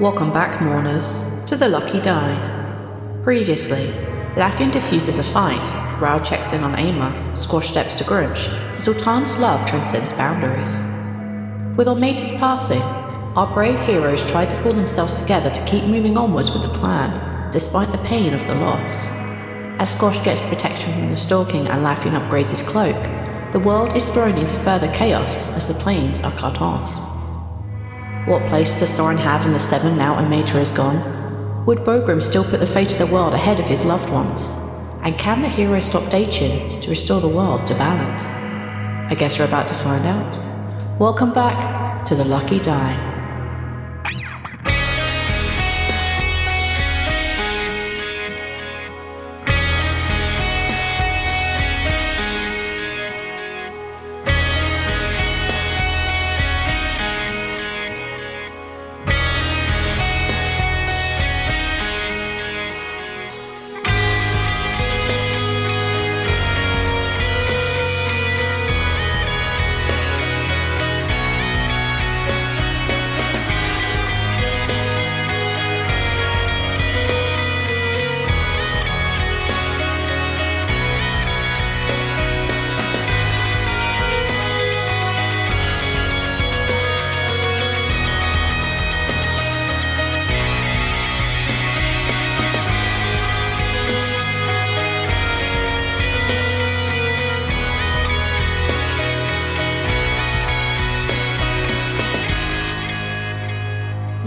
Welcome back, mourners, to The Lucky Die. Previously, Laffian defuses a fight, Rao checks in on Ama, Squash steps to Grumsh, and Sultan's love transcends boundaries. With Almeida's passing, our brave heroes try to pull themselves together to keep moving onwards with the plan, despite the pain of the loss. As Squash gets protection from the stalking and Laffian upgrades his cloak, the world is thrown into further chaos as the planes are cut off. What place does Soren have in the seven now Ometa is gone? Would Bogrim still put the fate of the world ahead of his loved ones? And can the hero stop Daichin to restore the world to balance? I guess we're about to find out. Welcome back to The Lucky Die.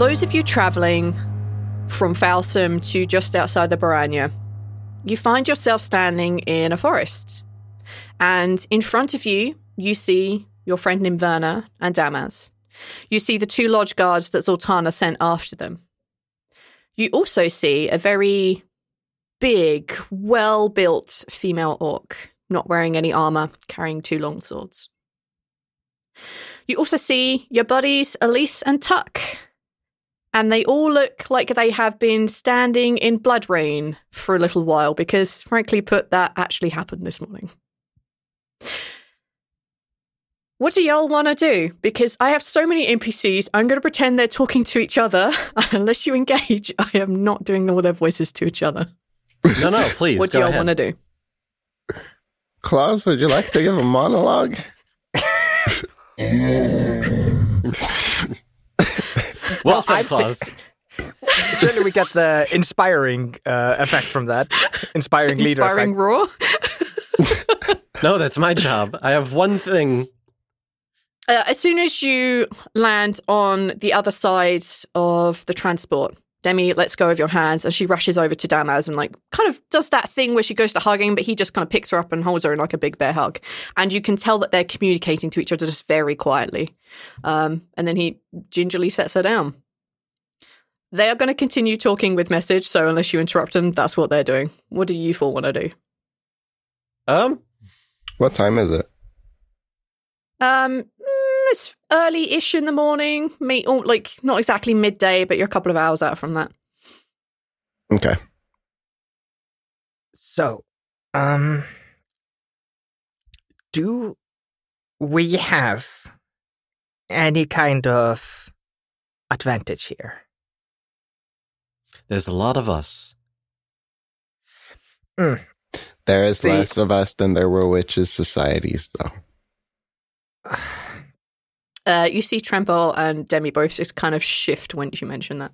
Those of you traveling from Falsum to just outside the Baranya, you find yourself standing in a forest. And in front of you, you see your friend Nimverna and Damas. You see the two lodge guards that Zaltanna sent after them. You also see a very big, well built female orc, not wearing any armor, carrying two long swords. You also see your buddies Elise and Tuck, and they all look like they have been standing in blood rain for a little while because, frankly put, that actually happened this morning. What do y'all want to do? Because I have so many NPCs, I'm going to pretend they're talking to each other. And unless you engage, I am not doing all their voices to each other. No, no, please. what do y'all want to do? Klaus, would you like to give a monologue? Well said, Klaus. Certainly, we get the inspiring uh, effect from that. Inspiring leader Inspiring effect. roar. No, that's my job. I have one thing. Uh, as soon as you land on the other side of the transport, Demi lets go of your hands and she rushes over to Damaz and like kind of does that thing where she goes to hug him, but he just kind of picks her up and holds her in like a big bear hug. And you can tell that they're communicating to each other just very quietly. Um, and then he gingerly sets her down. They are going to continue talking with message, so unless you interrupt them, that's what they're doing. What do you four want to do? Um, What time is it? Um, mm, it's early-ish in the morning, me, oh, like not exactly midday, but you're a couple of hours out from that. Okay. So, um, do we have any kind of advantage here? there's a lot of us. There is See- less of us than there were witches societies, though. Uh, you see Tremble and Demi both just kind of shift when you mention that.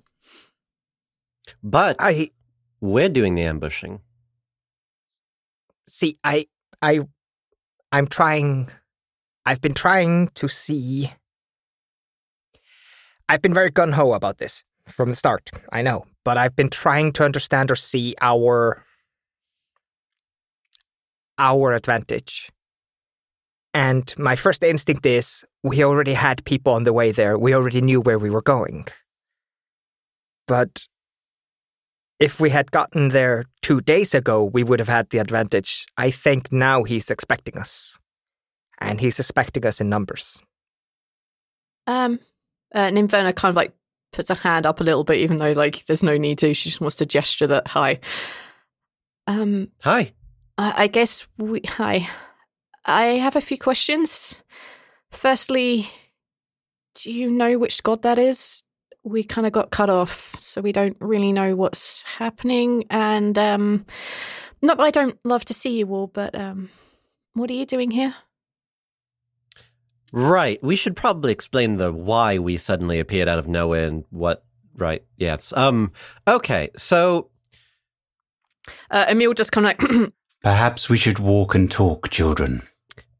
But I we're doing the ambushing. see. I I I'm trying. I've been trying to see. I've been very gun ho about this from the start. I know, but I've been trying to understand or see our our advantage. And my first instinct is we already had people on the way there. We already knew where we were going. But if we had gotten there two days ago, we would have had the advantage. I think now he's expecting us. And he's expecting us in numbers. Um, uh, Nimverna kind of like puts her hand up a little bit, even though like there's no need to. She just wants to gesture that hi. Um, Hi. I, I guess we hi. I have a few questions. Firstly, do you know which god that is? We kind of got cut off, so we don't really know what's happening. And um, not that I don't love to see you all, but um, what are you doing here? Right. We should probably explain the why we suddenly appeared out of nowhere and what. Right. Yes. Um. Okay. So Uh, Emmil just kind of like Perhaps we should walk and talk, children.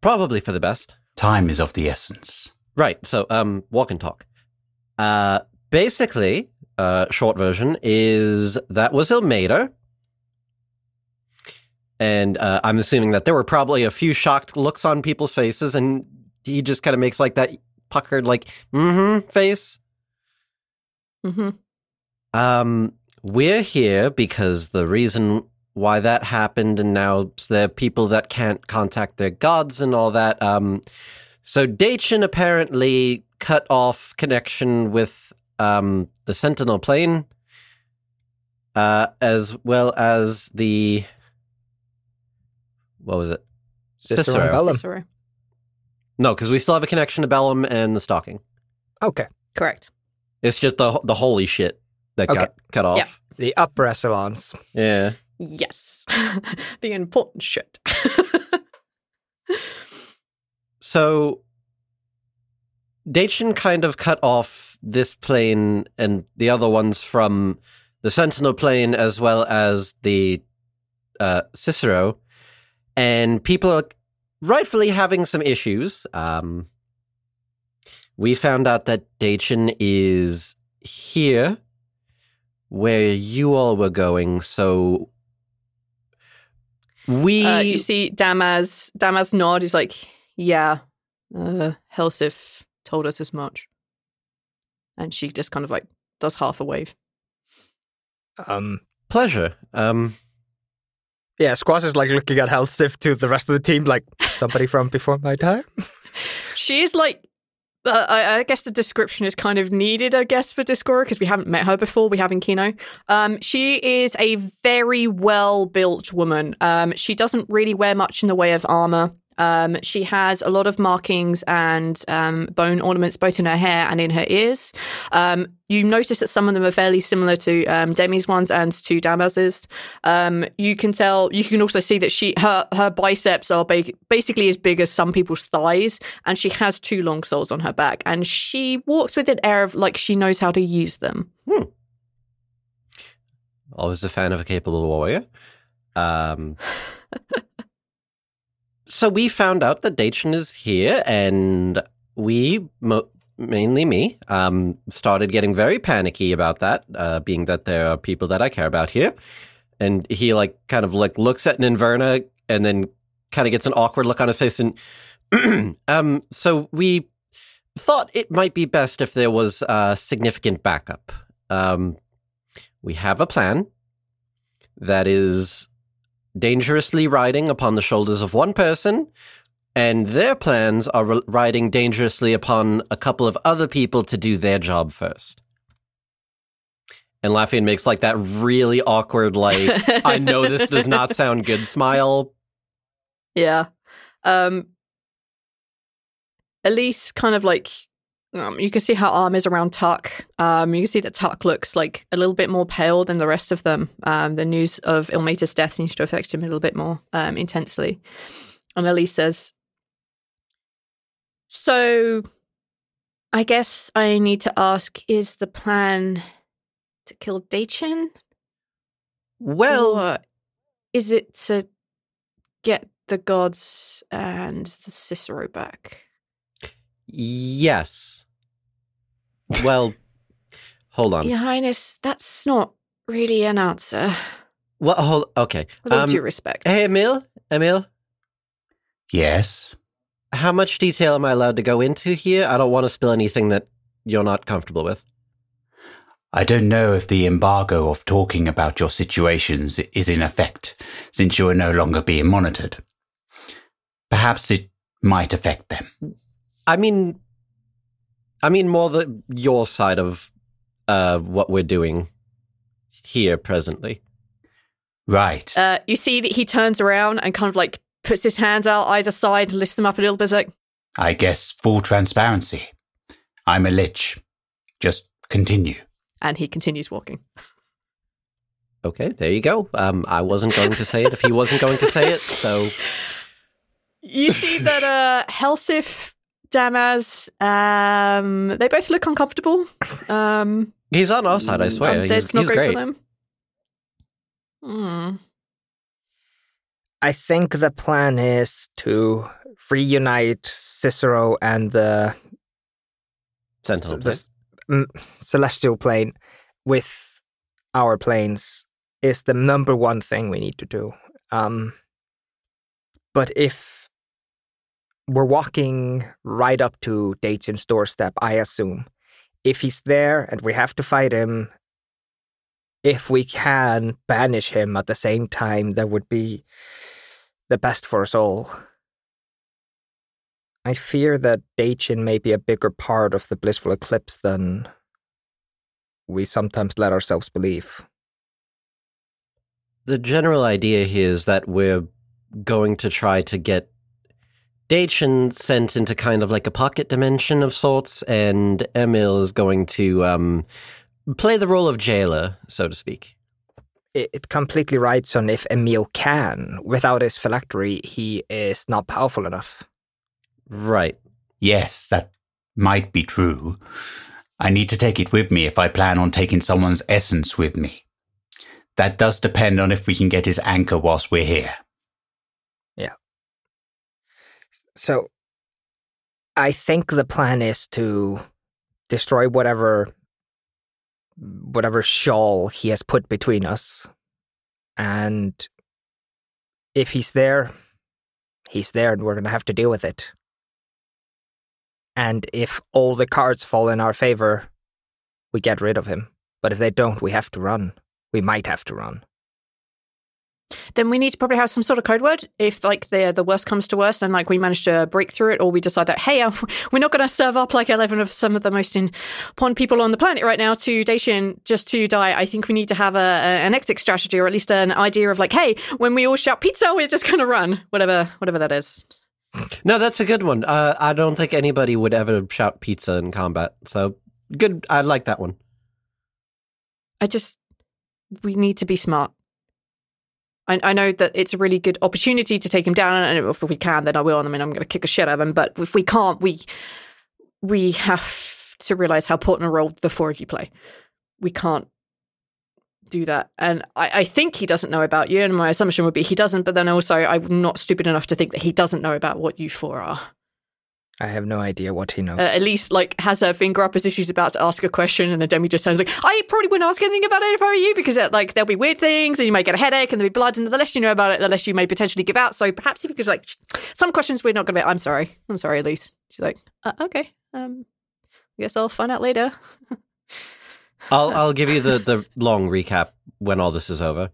probably for the best. Time is of the essence. Right. So, um, walk and talk. Uh, basically, uh, short version is that was Ilmater. And uh, I'm assuming that there were probably a few shocked looks on people's faces, and he just kind of makes like that puckered, like, mm hmm face. Mm hmm. Um, we're here because the reason why that happened, and now there are people that can't contact their gods and all that. Um, so Daichin apparently cut off connection with um the Sentinel plane, uh, as well as the what was it? Cicero and Bellum. Cicero. No, because we still have a connection to Bellum and the stalking. Okay. Correct. It's just the the holy shit that Okay. got cut off. Yeah. The upper echelons. yeah. Yes, the important shit. So Daichin kind of cut off this plane and the other ones from the Sentinel plane as well as the uh, Cicero, and people are rightfully having some issues. Um, we found out that Daichin is here where you all were going, so we Uh, you see Damas Damas nod. He's like, "Yeah, uh, Helsif told us as much." And she just kind of like does half a wave. Um, pleasure. Um, yeah, Squash is like looking at Helsif to the rest of the team, like somebody from before my time. She is like, uh, I, I guess the description is kind of needed, I guess, for Discora because we haven't met her before. We have in Kino. Um, she is a very well built woman. Um, she doesn't really wear much in the way of armor. Um, she has a lot of markings and um, bone ornaments both in her hair and in her ears. Um, you notice that some of them are fairly similar to um, Demi's ones and to Damaz's. Um, you can tell. You can also see that she her her biceps are ba- basically as big as some people's thighs, and she has two long soles on her back. And she walks with an air of like she knows how to use them. always a fan of a capable warrior. So we found out that Daichin is here, and we, mo- mainly me, um, started getting very panicky about that, uh, being that there are people that I care about here. And he like kind of like looks at Nimverna and then kind of gets an awkward look on his face, and um, so we thought it might be best if there was significant backup. Um, we have a plan that is dangerously riding upon the shoulders of one person, and their plans are riding dangerously upon a couple of other people to do their job first. And Lafayette makes like that really awkward, like, I know this does not sound good smile. Yeah. Um Elise kind of like um, you can see her arm is around Tuck. Um, you can see that Tuck looks like a little bit more pale than the rest of them. Um, the news of Ilmater's death seems to affect him a little bit more um, intensely. And Elise says, So I guess I need to ask is the plan to kill Daichin? Well, Or is it to get the gods and the Cicero back? yes. Well, hold on. Your Highness, that's not really an answer. Well, hold. Okay. With all Um, due respect. hey, Emmil. Emmil. Yes. How much detail am I allowed to go into here? I don't want to spill anything that you're not comfortable with. I don't know if the embargo of talking about your situations is in effect, since you are no longer being monitored. Perhaps it might affect them. I mean, I mean more the your side of uh, what we're doing here presently. Right. Uh, you see that he turns around and kind of like puts his hands out either side and lifts them up a little bit. Like, I guess full transparency. I'm a lich. Just continue. and he continues walking. Okay, there you go. Um, I wasn't going to say it if he wasn't going to say it, so You see that uh, Helsif, Damaz, um, they both look uncomfortable. Um, he's on our side. I swear, Undead's he's, not he's great, great. for them. Hmm. I think the plan is to reunite Cicero and the, Sentinel. the s- mm, celestial plane with our planes is the number one thing we need to do. Um, but if we're walking right up to Dacian's doorstep, I assume, if he's there and we have to fight him, if we can banish him at the same time, that would be the best for us all. I fear that Dacian may be a bigger part of the blissful eclipse than we sometimes let ourselves believe. the general idea here is that we're going to try to get Dacian sent into kind of like a pocket dimension of sorts, and Emmil is going to um, play the role of jailer, so to speak. It, it completely rides on if Emmil can. Without his phylactery, he is not powerful enough. Right. Yes, that might be true. I need to take it with me if I plan on taking someone's essence with me. That does depend on if we can get his anchor whilst we're here. So I think the plan is to destroy whatever whatever shawl he has put between us. And if he's there, he's there and we're going to have to deal with it. And if all the cards fall in our favor, we get rid of him. But if they don't, we have to run. We might have to run. Then we need to probably have some sort of code word if like the the worst comes to worst and like we manage to break through it or we decide that hey uh, we're not going to serve up like 11 of some of the most important people on the planet right now to Dacian just to die. I think we need to have a, a- an exit strategy or at least an idea of like hey when we all shout pizza we're just going to run whatever whatever that is. No, that's a good one. Uh, I don't think anybody would ever shout pizza in combat. So good. I like that one. I just we need to be smart. I, I know that it's a really good opportunity to take him down, and if we can, then I will. I mean, I'm going to kick a shit out of him. But if we can't, we we have to realize how important a role the four of you play. We can't do that, and I, I think he doesn't know about you. And my assumption would be he doesn't. But then also, I'm not stupid enough to think that he doesn't know about what you four are. I have no idea what he knows. Uh, at least like has her finger up as if she's about to ask a question, and then Demi just sounds like, "I probably wouldn't ask anything about it if I were you, because uh, like there'll be weird things, and you may get a headache, and there'll be blood, and the less you know about it, the less you may potentially give out. So perhaps if you could like some questions we're not going to be. I'm sorry, I'm sorry, Elise. She's like, uh, okay, um, I guess I'll find out later. I'll I'll give you the the long recap when all this is over.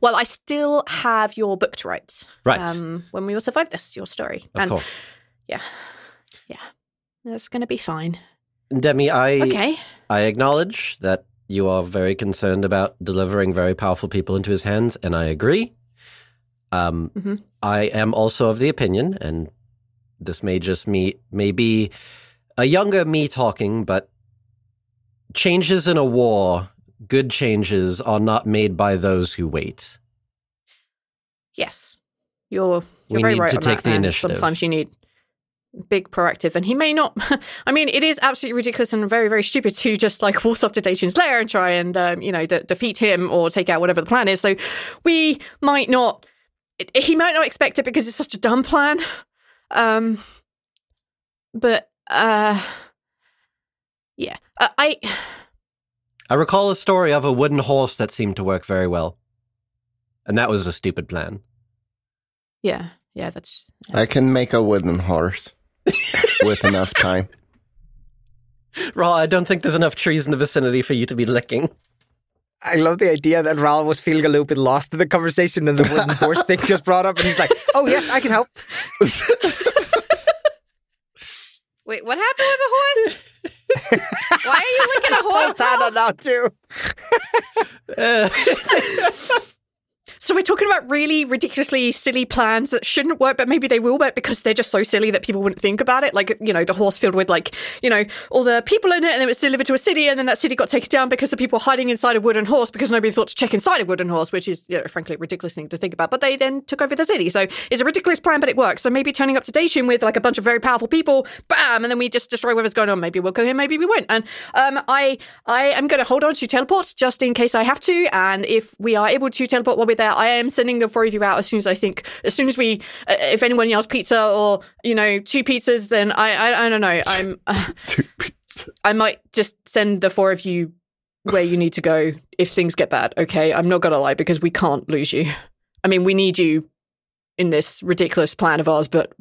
Well, I still have your book to write. Right. Um, when we will survive this, your story. Of and course. Yeah, yeah, That's going to be fine. Demi, I Okay. I acknowledge that you are very concerned about delivering very powerful people into his hands, and I agree. Um, Mhm. I am also of the opinion, and this may just me may be a younger me talking, but changes in a war, good changes are not made by those who wait. Yes, you're you're We very need right to take that, the initiative. Sometimes you need big proactive, and he may not. I mean, it is absolutely ridiculous and very very stupid to just like waltz up to Dacian's lair and try and um, you know de- defeat him or take out whatever the plan is. So we might not. it- He might not expect it because it's such a dumb plan. Um, but uh, yeah, uh, I. I recall a story of a wooden horse that seemed to work very well, and that was a stupid plan. Yeah, yeah, that's I can make a wooden horse with enough time. Rhal, I don't think there's enough trees in the vicinity for you to be licking. I love the idea that Rhal was feeling a little bit lost in the conversation and the wooden horse thing just brought up, and he's like, "Oh yes, I can help." Wait, what happened with the horse? Why are you licking a horse? Santana now too. So we're talking about really ridiculously silly plans that shouldn't work, but maybe they will work because they're just so silly that people wouldn't think about it. Like, you know, the horse filled with like, you know, all the people in it, and then it was delivered to a city, and then that city got taken down because the people were hiding inside a wooden horse because nobody thought to check inside a wooden horse, which is, you know, frankly, a ridiculous thing to think about. But they then took over the city. So it's a ridiculous plan, but it works. So maybe turning up to Dacian with like a bunch of very powerful people, bam, and then we just destroy whatever's going on. Maybe we'll go here, maybe we won't. And um, I I am going to hold on to teleport just in case I have to. And if we are able to teleport while we're there, I am sending the four of you out as soon as I think, as soon as we, uh, if anyone yells pizza or you know two pizzas, then I I, I don't know. I'm Two pizza. I might just send the four of you where you need to go if things get bad. Okay, I'm not gonna lie because we can't lose you. I mean, we need you in this ridiculous plan of ours, but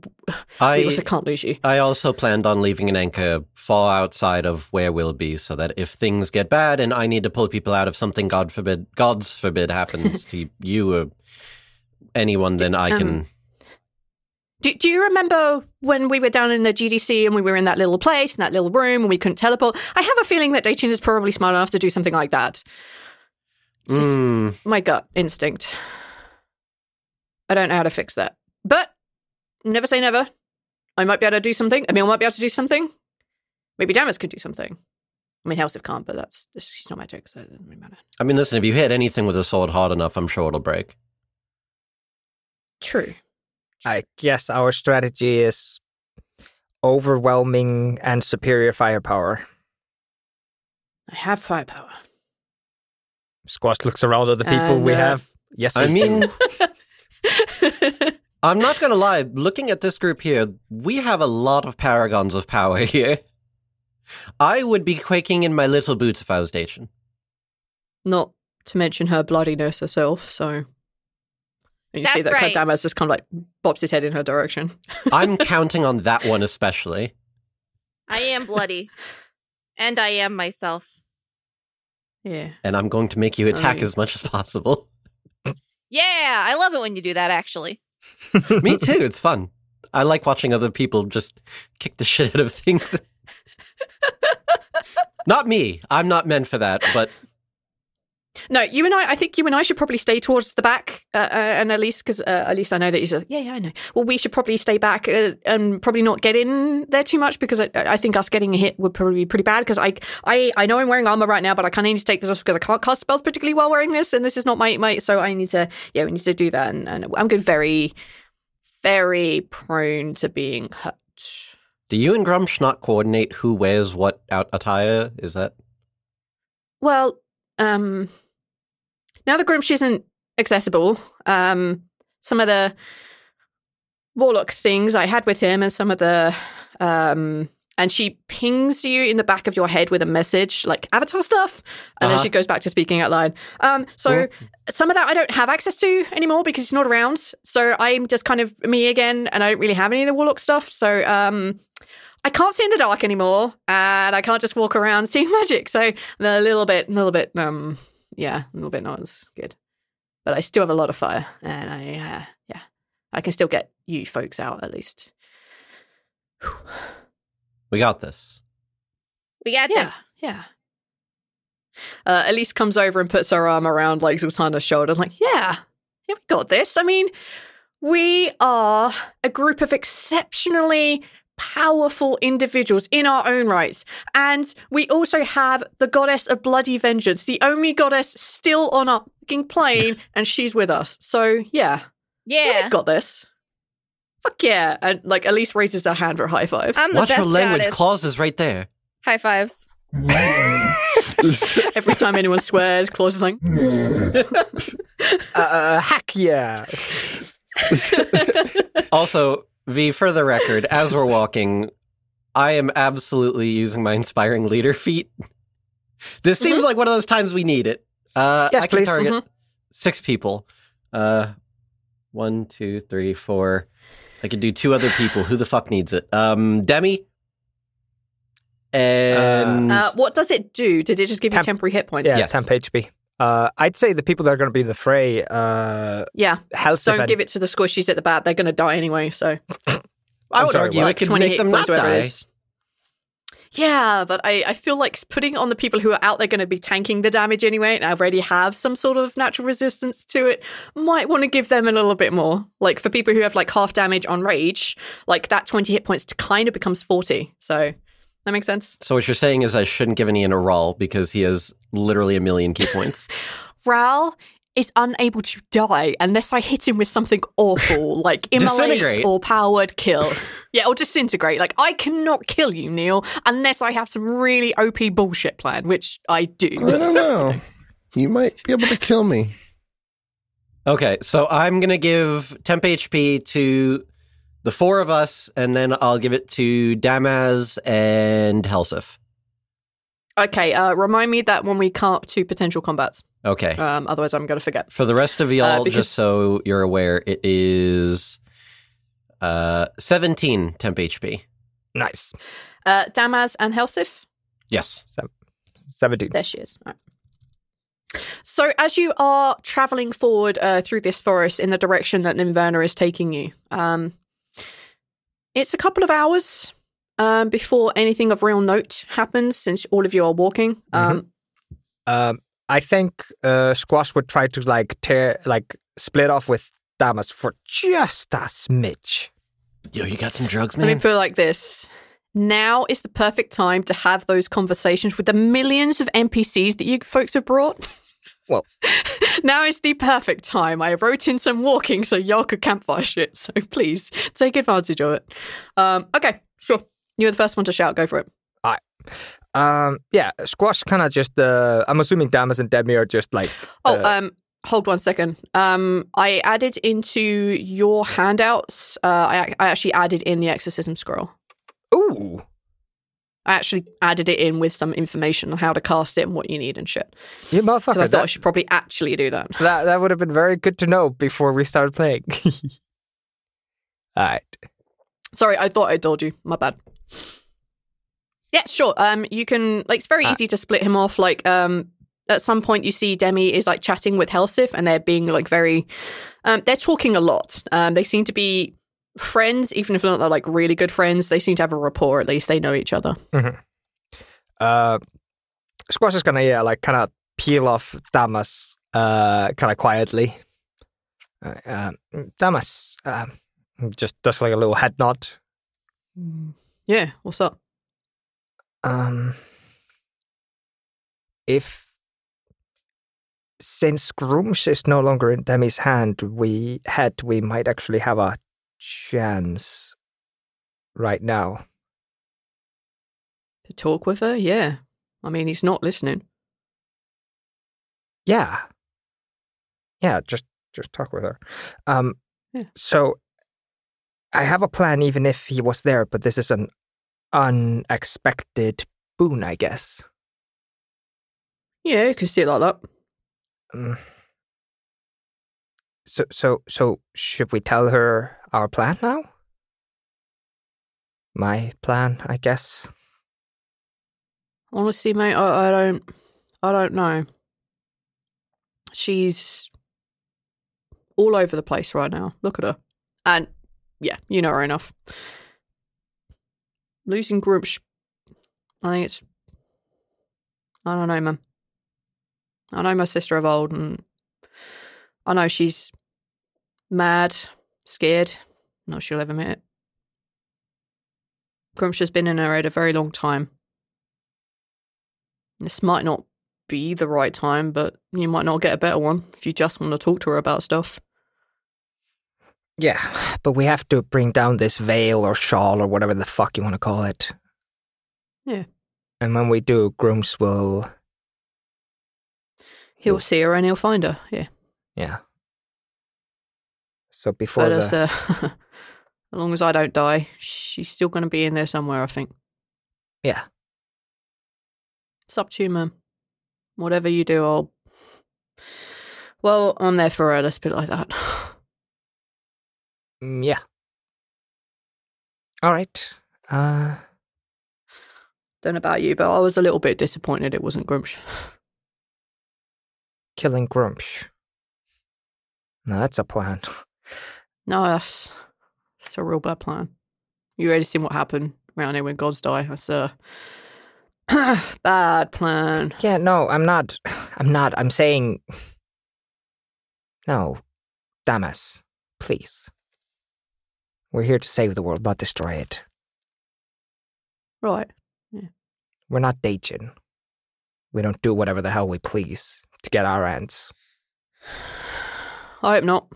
I also can't lose you. I also planned on leaving an anchor far outside of where we'll be, so that if things get bad and I need to pull people out of something, God forbid, God's forbid, happens to you or anyone, then I can. Um, Do, do you remember when we were down in the GDC and we were in that little place, in that little room, and we couldn't teleport? I have a feeling that Dacian is probably smart enough to do something like that. It's just Mm, my gut instinct. I don't know how to fix that. But never say never. I might be able to do something. Emmil might be able to do something. Maybe Damas could do something. I mean, Helsif can't, but that's she's not magic, so it doesn't really matter. I mean, listen, if you hit anything with a sword hard enough, I'm sure it'll break. True. I guess our strategy is overwhelming and superior firepower. I have firepower. Squash looks around at the people And, we uh, have. Yes, I mean, do. I'm not gonna lie. Looking at this group here, we have a lot of paragons of power here. I would be quaking in my little boots if I was Dacian. Not to mention her bloodiness herself, so. And you see that right. Damas just kind of like bops his head in her direction. I'm counting on that one especially. I am bloody. and I am myself. Yeah. And I'm going to make you attack oh, Aye. as much as possible. Yeah, I love it when you do that, actually. Me too, it's fun. I like watching other people just kick the shit out of things. not me. I'm not meant for that, but No, you and I. I think you and I should probably stay towards the back, uh, uh, and at least because uh, at least I know that you said, yeah, yeah, I know. Well, we should probably stay back uh, and probably not get in there too much because I, I think us getting a hit would probably be pretty bad. Because I, I, I know I'm wearing armor right now, but I kind of need to take this off because I can't cast spells particularly while wearing this, and this is not my my. So I need to, yeah, we need to do that, and, and I'm good, very, very prone to being hurt. do you and Grumsh not coordinate who wears what out attire? Is that Well, um, now the Grumsh isn't accessible, um, some of the warlock things I had with him and some of the, um, and she pings you in the back of your head with a message like avatar stuff, and then Uh-huh. she goes back to speaking out loud. Um, so some of that I don't have access to anymore because he's not around. So I'm just kind of me again, and I don't really have any of the warlock stuff. So um, I can't see in the dark anymore, and I can't just walk around seeing magic. So I'm a little bit, a little bit, um, yeah, a little bit not as good. But I still have a lot of fire, and I, uh, yeah, I can still get you folks out at least. we got this? We got Yeah, this. yeah. Uh, Elise comes over and puts her arm around like Zaltanna's shoulder. Like, yeah, yeah, we got this. I mean, we are a group of exceptionally powerful individuals in our own rights. And we also have the goddess of bloody vengeance, the only goddess still on our fucking plane, and she's with us. So, yeah, yeah, Yeah. we've got this. Fuck yeah. And like, Elise raises her hand for a high five. I'm the Watch best your language. goddess. Claus is right there. High fives. Every time anyone swears, Claus is like, uh, heck yeah. Also, V, for the record, as we're walking, I am absolutely using my inspiring leader feat. This seems like one of those times we need it. Uh, Yes, I can please. target Mhm. six people. Uh, one, two, three, four. I could do two other people. Who the fuck needs it? Um, Demi, And Uh, what does it do? Did it just give you temporary hit points? Yeah, Yes. temp HP. Uh, I'd say the people that are going to be in the fray, uh, Yeah. health Don't event- give it to the squishies at the back. They're going to die anyway. So I would sorry, argue what? it could 20 make hit them points, not whatever die. Yeah, but I, I feel like putting on the people who are out there going to be tanking the damage anyway and already have some sort of natural resistance to it might want to give them a little bit more. Like for people who have like half damage on rage, like that 20 hit points kind of becomes 40. So that makes sense. So what you're saying is I shouldn't give Ian a Rhal because he has literally a million key points. Rhal is unable to die unless I hit him with something awful, like immolate Disintegrate. or powered kill. Yeah, or disintegrate. Like I cannot kill you, Neil, unless I have some really OP bullshit plan, which I do. I don't know. You might be able to kill me. Okay, so I'm gonna give temp HP to the four of us, and then I'll give it to Damaz and Helsif. Okay, uh, remind me that when we come up to potential combats. Okay. Um, otherwise, I'm going to forget. For the rest of y'all, Uh, because- just so you're aware, it is uh 17 temp HP. Nice. Uh, Damaz and Helsif, Yes. 17. There she is. Right. So, as you are traveling forward uh, through this forest in the direction that Nimverna is taking you, um, it's a couple of hours um, before anything of real note happens, since all of you are walking. Um, Um, I think uh, Squash would try to like tear, like split off with Damas for just a smidge. Yo, you got some drugs, man. Let me man? put it like this. Now is the perfect time to have those conversations with the millions of NPCs that you folks have brought. Well- now is the perfect time. I wrote in some walking so y'all could campfire shit. So please take advantage of it. Um, okay, sure. You're the first one to shout. Go for it. All right. Um, yeah, Squash kind of just. Uh, I'm assuming Damas and Demi are just like. Oh, uh, um, hold one second. Um, I added into your handouts. Uh, I, I actually added in the exorcism scroll. ooh, I actually added it in with some information on how to cast it and what you need and shit. you Because I motherfucker. thought I should probably actually do that. that that would have been very good to know before we started playing. All right. Sorry, I thought I told you. My bad. Yeah, sure. Um, you can like it's very Ah. easy to split him off. Like, um, at some point you see Demi is like chatting with Helsif, and they're being like very, um, they're talking a lot. Um, they seem to be friends, even if they're not like really good friends. They seem to have a rapport. At least they know each other. Uh, Squash is gonna yeah, like kind of peel off Damas, uh, kind of quietly. Uh, um, Damas, um, just does like a little head nod. Yeah. What's up? Um, if since Grumsh is no longer in Demi's hand, we had we might actually have a chance right now. To talk with her? Yeah. I mean, he's not listening. Yeah, yeah, just just talk with her. Um, Yeah. so I have a plan, even if he was there, but this is an unexpected boon, I guess. Yeah, you can see it like that. Mm. So, so, so, should we tell her our plan now? My plan, I guess. Honestly, mate, I, I don't, I don't know. She's all over the place right now. Look at her, and yeah, you know her enough. Losing Grumsh, I think it's. I don't know, man. I know my sister of old, and I know she's mad, scared. Not sure she'll ever admit it. Grumsh has been in her head a very long time. This might not be the right time, but you might not get a better one if you just want to talk to her about stuff. Yeah, but we have to bring down this veil or shawl or whatever the fuck you want to call it. Yeah. And when we do, Grumsh will. He'll see her and he'll find her. Yeah. Yeah. So before But the. as, uh, as long as I don't die, she's still going to be in there somewhere, I think. Yeah. It's up to you, man. Whatever you do, I'll. Well, I'm there for her. Let's put it like that. Mm, yeah. All right. Uh, Don't know about you, but I was a little bit disappointed it wasn't Grumsh. Killing Grumsh. No, that's a plan. No, that's that's a real bad plan. You already seen what happened around here when gods die. That's a bad plan. Yeah, no, I'm not. I'm not. I'm saying. No, Damas, please. We're here to save the world, not destroy it. Right. We're not Dajin. We don't do whatever the hell we please to get our ends. I hope not.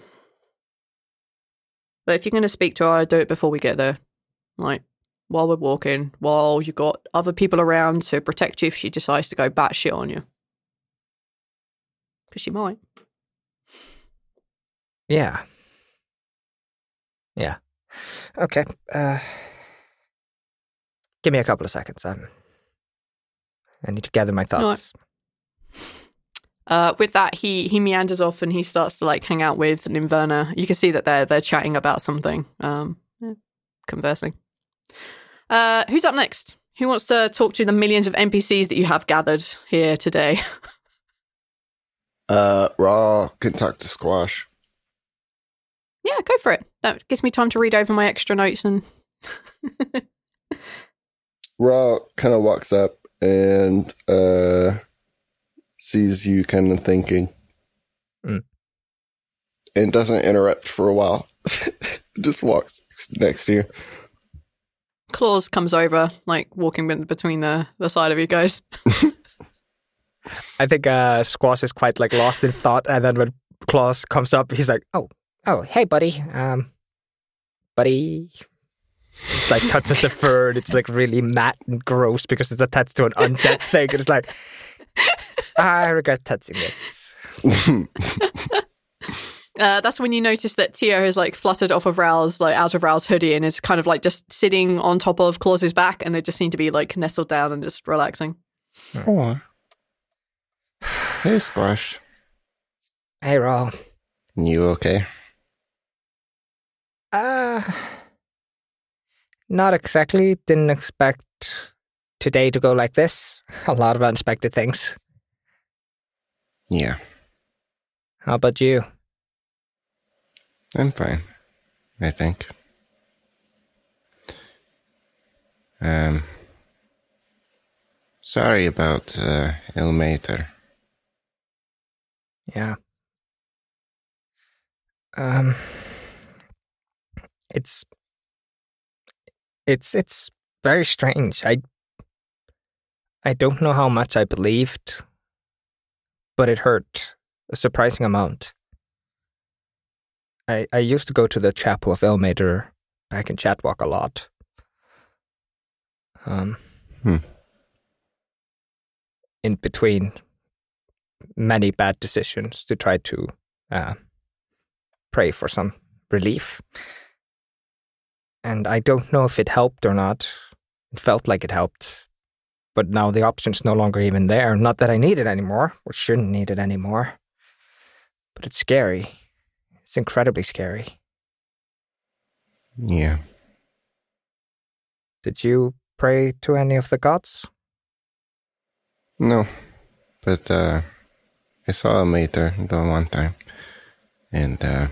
But if you're going to speak to her, do it before we get there. Like, while we're walking, while you've got other people around to protect you if she decides to go batshit on you. Because she might. Yeah. Yeah. Okay. Uh, give me a couple of seconds. I'm, I need to gather my thoughts. Uh, with that, he he meanders off and he starts to like hang out with Nimverna. You can see that they're they're chatting about something, um, yeah, conversing. Uh, who's up next? Who wants to talk to the millions of NPCs that you have gathered here today? Uh, Rhal can talk to Squash. yeah, go for it. That gives me time to read over my extra notes and. Rhal kind of walks up and uh, sees you kind of thinking. Mm. And doesn't interrupt for a while. Just walks next to you. Claus comes over, like walking between the the side of you guys. I think uh, Squash is quite like lost in thought, and then when Claus comes up, he's like, "Oh, oh, hey, buddy, um, buddy." It's like touches the fur, and it's like really matte and gross because it's attached to an undead thing. And it's like, I regret touching this. Uh, that's when you notice that Tio has like fluttered off of Rhal's like out of Rhal's hoodie and is kind of like just sitting on top of Claus's back, and they just seem to be like nestled down and just relaxing. Oh. Hey, Squash. Hey, Rhal. You okay? Uh, not exactly. Didn't expect today to go like this. A lot of unexpected things. Yeah, How about you? I'm fine. I think. Um. Sorry about uh, Ilmater. Yeah. Um it's it's it's very strange. I I don't know how much I believed, but it hurt a surprising amount. I I used to go to the chapel of Ilmater back in Chatwalk a lot. Um Hmm. in between many bad decisions to try to uh, pray for some relief. And I don't know if it helped or not. It felt like it helped. But now the option's no longer even there. Not that I need it anymore, or shouldn't need it anymore. But it's scary. It's incredibly scary. Yeah. Did you pray to any of the gods? No, but uh, I saw Ilmater the one time, and uh,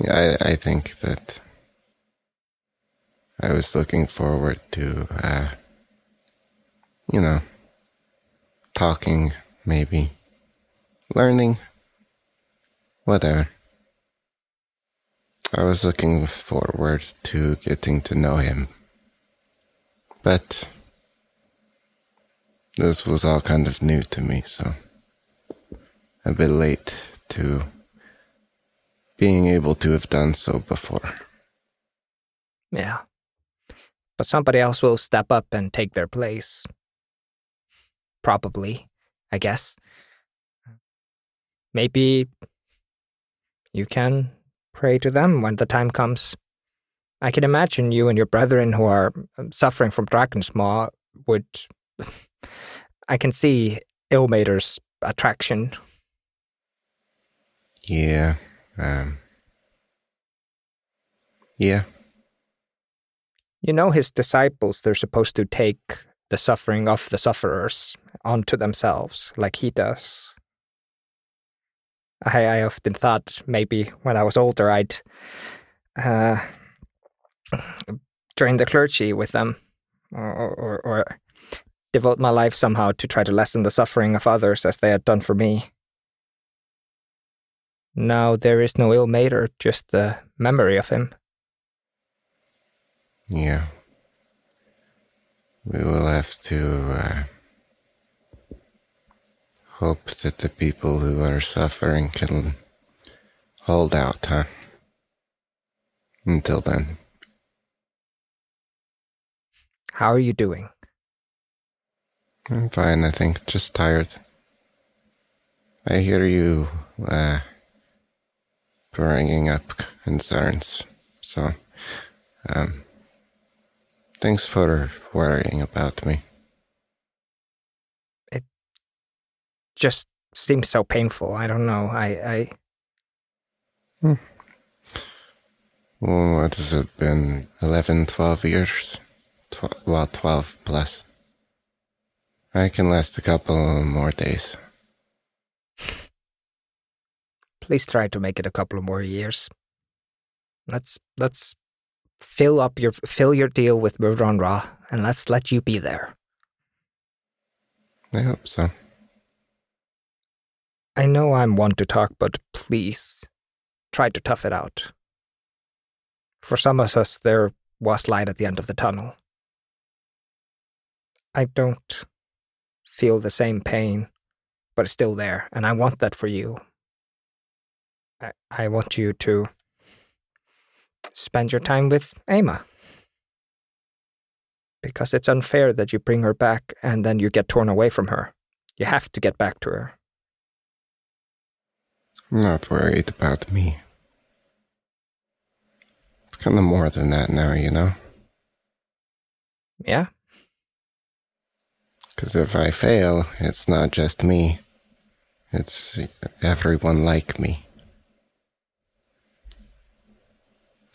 yeah, I I think that I was looking forward to, uh, you know, talking, maybe learning, whatever. I was looking forward to getting to know him. But this was all kind of new to me, so a bit late to being able to have done so before. Yeah. But somebody else will step up and take their place. Probably, I guess. Maybe you can pray to them when the time comes. I can imagine you and your brethren who are um, suffering from Dragon's Maw would. I can see Ilmater's attraction. Yeah, um, yeah, You know, his disciples, they're supposed to take the suffering of the sufferers onto themselves, like he does. I, I often thought maybe when I was older I'd uh, join the clergy with them or, or, or devote my life somehow to try to lessen the suffering of others as they had done for me. Now there is no Ilmater, just the memory of him. Yeah. We will have to uh, hope that the people who are suffering can hold out, huh? Until then. How are you doing? I'm fine, I think. Just tired. I hear you uh, bringing up concerns. So, um, thanks for worrying about me. It just seems so painful. I don't know. I, I hmm. Well, what has it been? 11, 12 years? Tw- well, 12 plus. I can last a couple more days. please try to make it a couple more years. Let's let's fill up your fill your deal with Murdron Ra and let's let you be there. I hope so. I know I'm one to talk, but please try to tough it out. For some of us, there was light at the end of the tunnel. I don't feel the same pain, but it's still there, and I want that for you. I, I want you to spend your time with Ama. Because it's unfair that you bring her back and then you get torn away from her. You have to get back to her. I'm not worried about me. It's kind of more than that now, you know? Yeah? Because if I fail, it's not just me, it's everyone like me.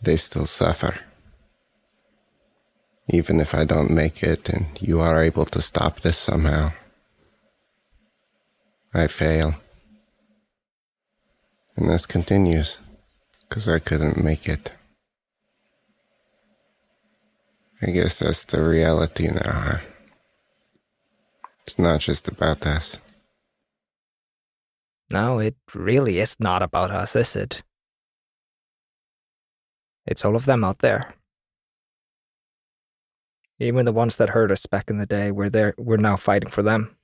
They still suffer. Even if I don't make it and you are able to stop this somehow, I fail. And this continues because I couldn't make it. I guess that's the reality now, huh? It's not just about us. No, it really is not about us, is it? It's all of them out there. Even the ones that hurt us back in the day, we're there we're now fighting for them.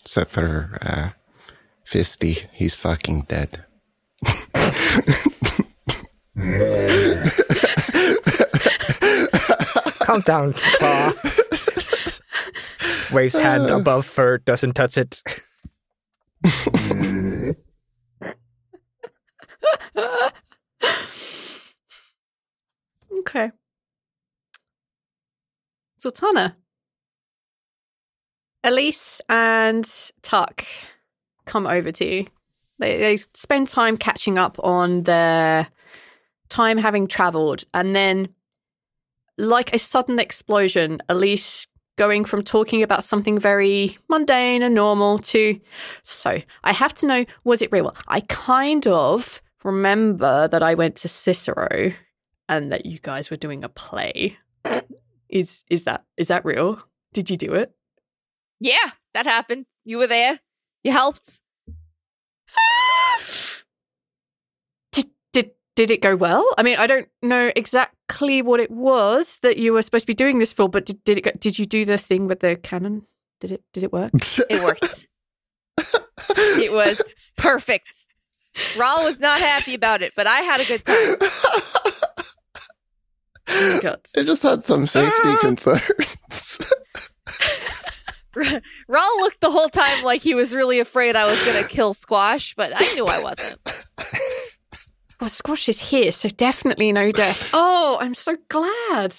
Except for uh, Fisty, he's fucking dead. Calm down, Claw. Waves hand above fur, doesn't touch it. Okay. Zaltanna. Elise and Tuck come over to you. They, they spend time catching up on their time having traveled. And then, like a sudden explosion, Elise going from talking about something very mundane and normal to, so I have to know, was it real? I kind of remember that I went to Cicero and that you guys were doing a play. Is is that is that real? Did you do it? Yeah, that happened. You were there. You helped. did, did did it go well? I mean, I don't know exactly what it was that you were supposed to be doing this for, but did, did it go, did you do the thing with the cannon? Did it did it work? It worked. it was perfect. Rhal was not happy about it, but I had a good time. Oh God. I just had some safety ah! concerns. Rhal looked the whole time like he was really afraid I was going to kill Squash, but I knew I wasn't. Well, Squash is here, so definitely no death. Oh, I'm so glad.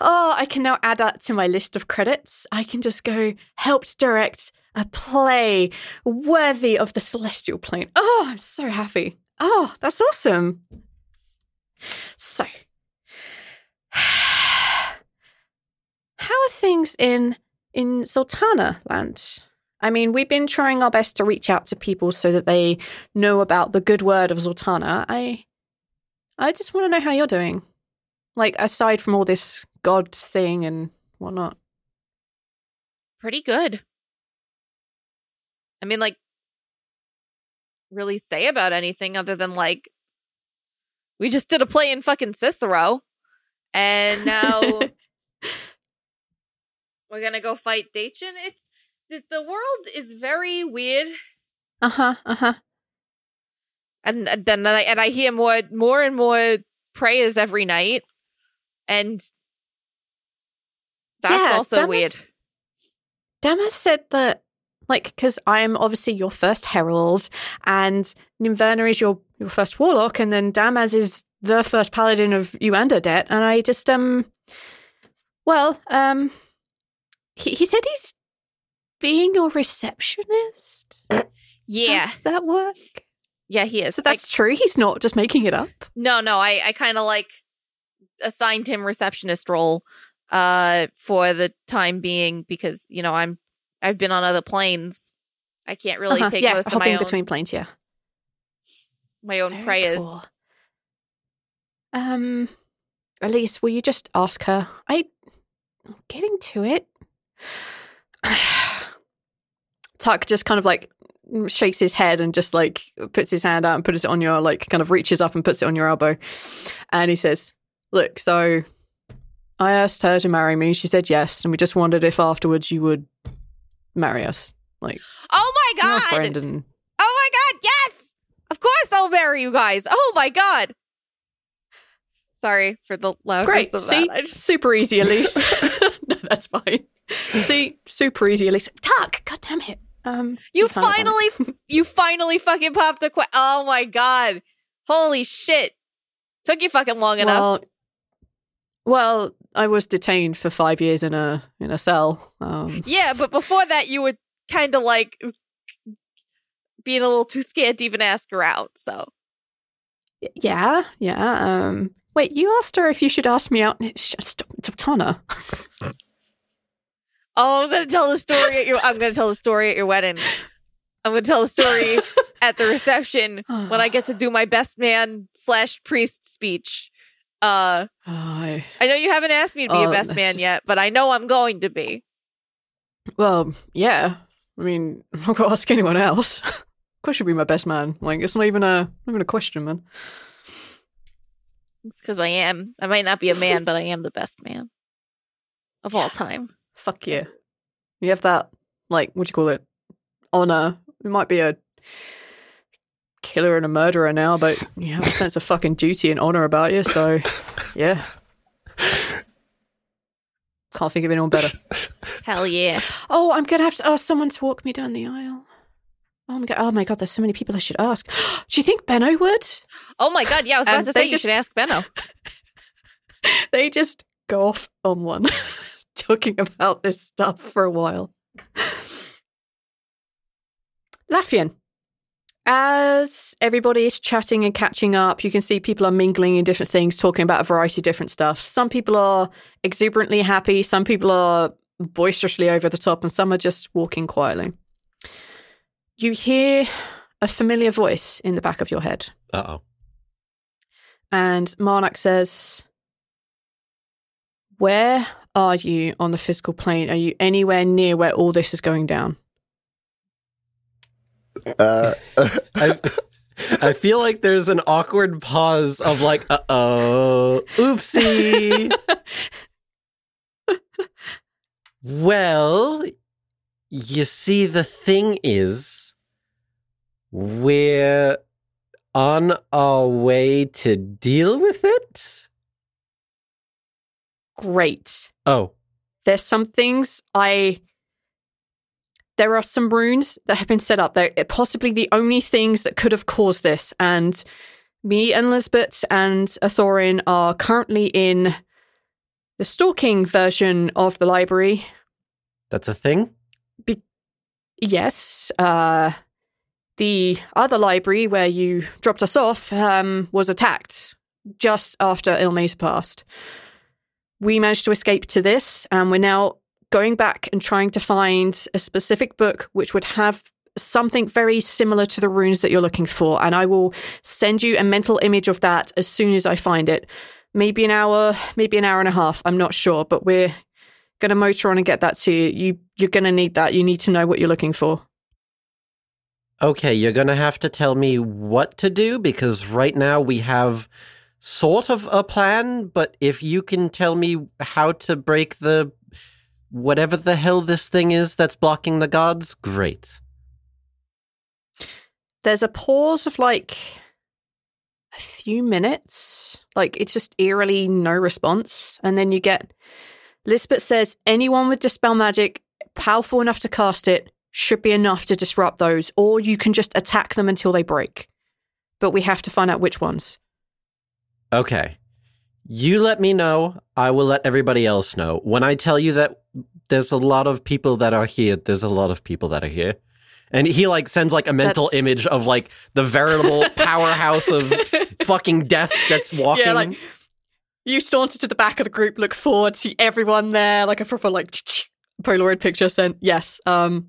Oh, I can now add that to my list of credits. I can just go helped direct a play worthy of the celestial plane. Oh, I'm so happy. Oh, that's awesome. So, How are things in in Zaltanna land? I mean, we've been trying our best to reach out to people so that they know about the good word of Zaltanna. I I just want to know how you're doing. Like aside from all this god thing and whatnot. Pretty good. I mean, like, really say about anything other than like, we just did a play in fucking Cicero, and now we're gonna go fight Dachin. It's the, the world is very weird, Uh-huh. Uh-huh. and and then I and I hear more more and more prayers every night, and that's Yeah, also Damas- weird. Damas said that, like, because I'm obviously your first herald, and Nimverna is your, your first warlock, and then Damas is the first paladin of Uandadet, and I just, um, well, um, he, he said he's being your receptionist. How Yeah, does that work? yeah, he is. So that's true. He's not just making it up. No, no, I, I kind of like assigned him receptionist role uh for the time being because you know I'm I've been on other planes. I can't really Uh-huh, take yeah, most of my own between planes. Yeah, my own Very prayers. cool. Um, Elise, will you just ask her? I, I'm getting to it. Tuck just kind of like shakes his head and just like puts his hand out and puts it on your like kind of reaches up and puts it on your elbow, and he says, "Look, so I asked her to marry me. She said yes, and we just wondered if afterwards you would marry us, like Oh my god! friend and." Oh my god! Yes, of course I'll marry you guys. Oh my god! Sorry for the loudness Great. of See, that. Just- super easy, Elise. no, that's fine. See, super easy, Elise. Tuck, god damn it. Um, you finally, you finally fucking popped the question. Oh my god! Holy shit! Took you fucking long enough. Well, well, I was detained for five years in a in a cell. Um, Yeah, but before that, you were kind of like being a little too scared to even ask her out. So yeah, yeah. Um, wait, you asked her if you should ask me out. Tana. Oh, I'm gonna tell the story at your. I'm gonna tell the story at your wedding. I'm gonna tell the story at the reception when I get to do my best man slash priest speech. Uh, I, I know you haven't asked me to be Oh, a best man just- yet, but I know I'm going to be. well, yeah. I mean, I'm not gonna ask anyone else. of course, you'll be my best man. Like, it's not even a not even a question, man. It's because I am. I might not be a man, but I am the best man of all time. Fuck yeah. You have that, like, what do you call it? Honor. You might be a killer and a murderer now, but you have a sense of fucking duty and honor about you, so yeah. Can't think of anyone better. Hell yeah! Oh, I'm gonna have to ask someone to walk me down the aisle. Oh my god! Oh my god! There's so many people I should ask. Do you think Benno would? Oh my god! Yeah, I was about And to they say you just- should ask Benno. They just go off on one, talking about this stuff for a while. Laffian, as everybody is chatting and catching up, you can see people are mingling in different things, talking about a variety of different stuff. Some people are exuberantly happy, some people are boisterously over the top, and some are just walking quietly. You hear a familiar voice in the back of your head. Uh oh. And Marnak says, Where are you on the physical plane? Are you anywhere near where all this is going down? Uh, I, I feel like there's an awkward pause of like, uh oh, oopsie. well, you see, the thing is, we're on our way to deal with it. Great. Oh, There's some things I. There are some runes that have been set up. They're possibly the only things that could have caused this. And me and Lisbeth and Athorin are currently in the stalking version of the library. that's a thing? Yes. Uh, the other library where you dropped us off um, was attacked just after Ilmesa passed. we managed to escape to this, and we're now going back and trying to find a specific book which would have something very similar to the runes that you're looking for. And I will send you a mental image of that as soon as I find it. Maybe an hour, maybe an hour and a half. I'm not sure, but we're going to motor on and get that to you. you you're going to need that. You need to know what you're looking for. Okay, you're going to have to tell me what to do because right now we have sort of a plan, but if you can tell me how to break the whatever the hell this thing is that's blocking the gods, great. There's a pause of like a few minutes. Like it's just eerily no response. And then you get Lisbeth says anyone with dispel magic powerful enough to cast it should be enough to disrupt those, or you can just attack them until they break. But we have to find out which ones. Okay. You let me know. I will let everybody else know. When I tell you that there's a lot of people that are here, there's a lot of people that are here. And he like sends like a mental That's- image of like the veritable powerhouse of fucking death that's walking. Yeah, like you saunter to the back of the group, look forward, see everyone there, like a proper like Polaroid picture sent. Yes. Um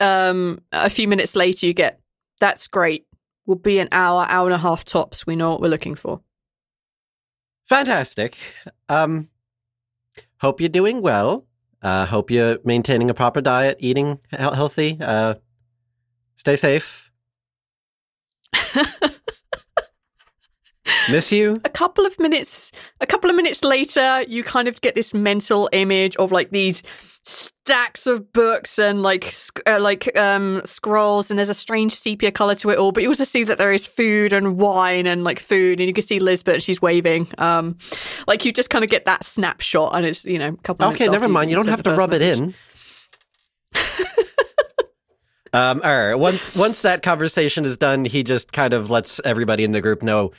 um a few minutes later you get that's great. We'll be an hour, hour and a half tops. We know what we're looking for. Fantastic. Um, hope you're doing well. Uh, hope you're maintaining a proper diet, eating healthy. Uh, stay safe. Miss you. a couple of minutes a couple of minutes later you kind of get this mental image of like these stacks of books and like uh, like um scrolls and there's a strange sepia color to it all but you also see that there is food and wine and like food and you can see Lisbeth she's waving um like you just kind of get that snapshot and it's you know a couple of Okay, never mind. You don't have to rub it in. um, all right. Once once that conversation is done, he just kind of lets everybody in the group know.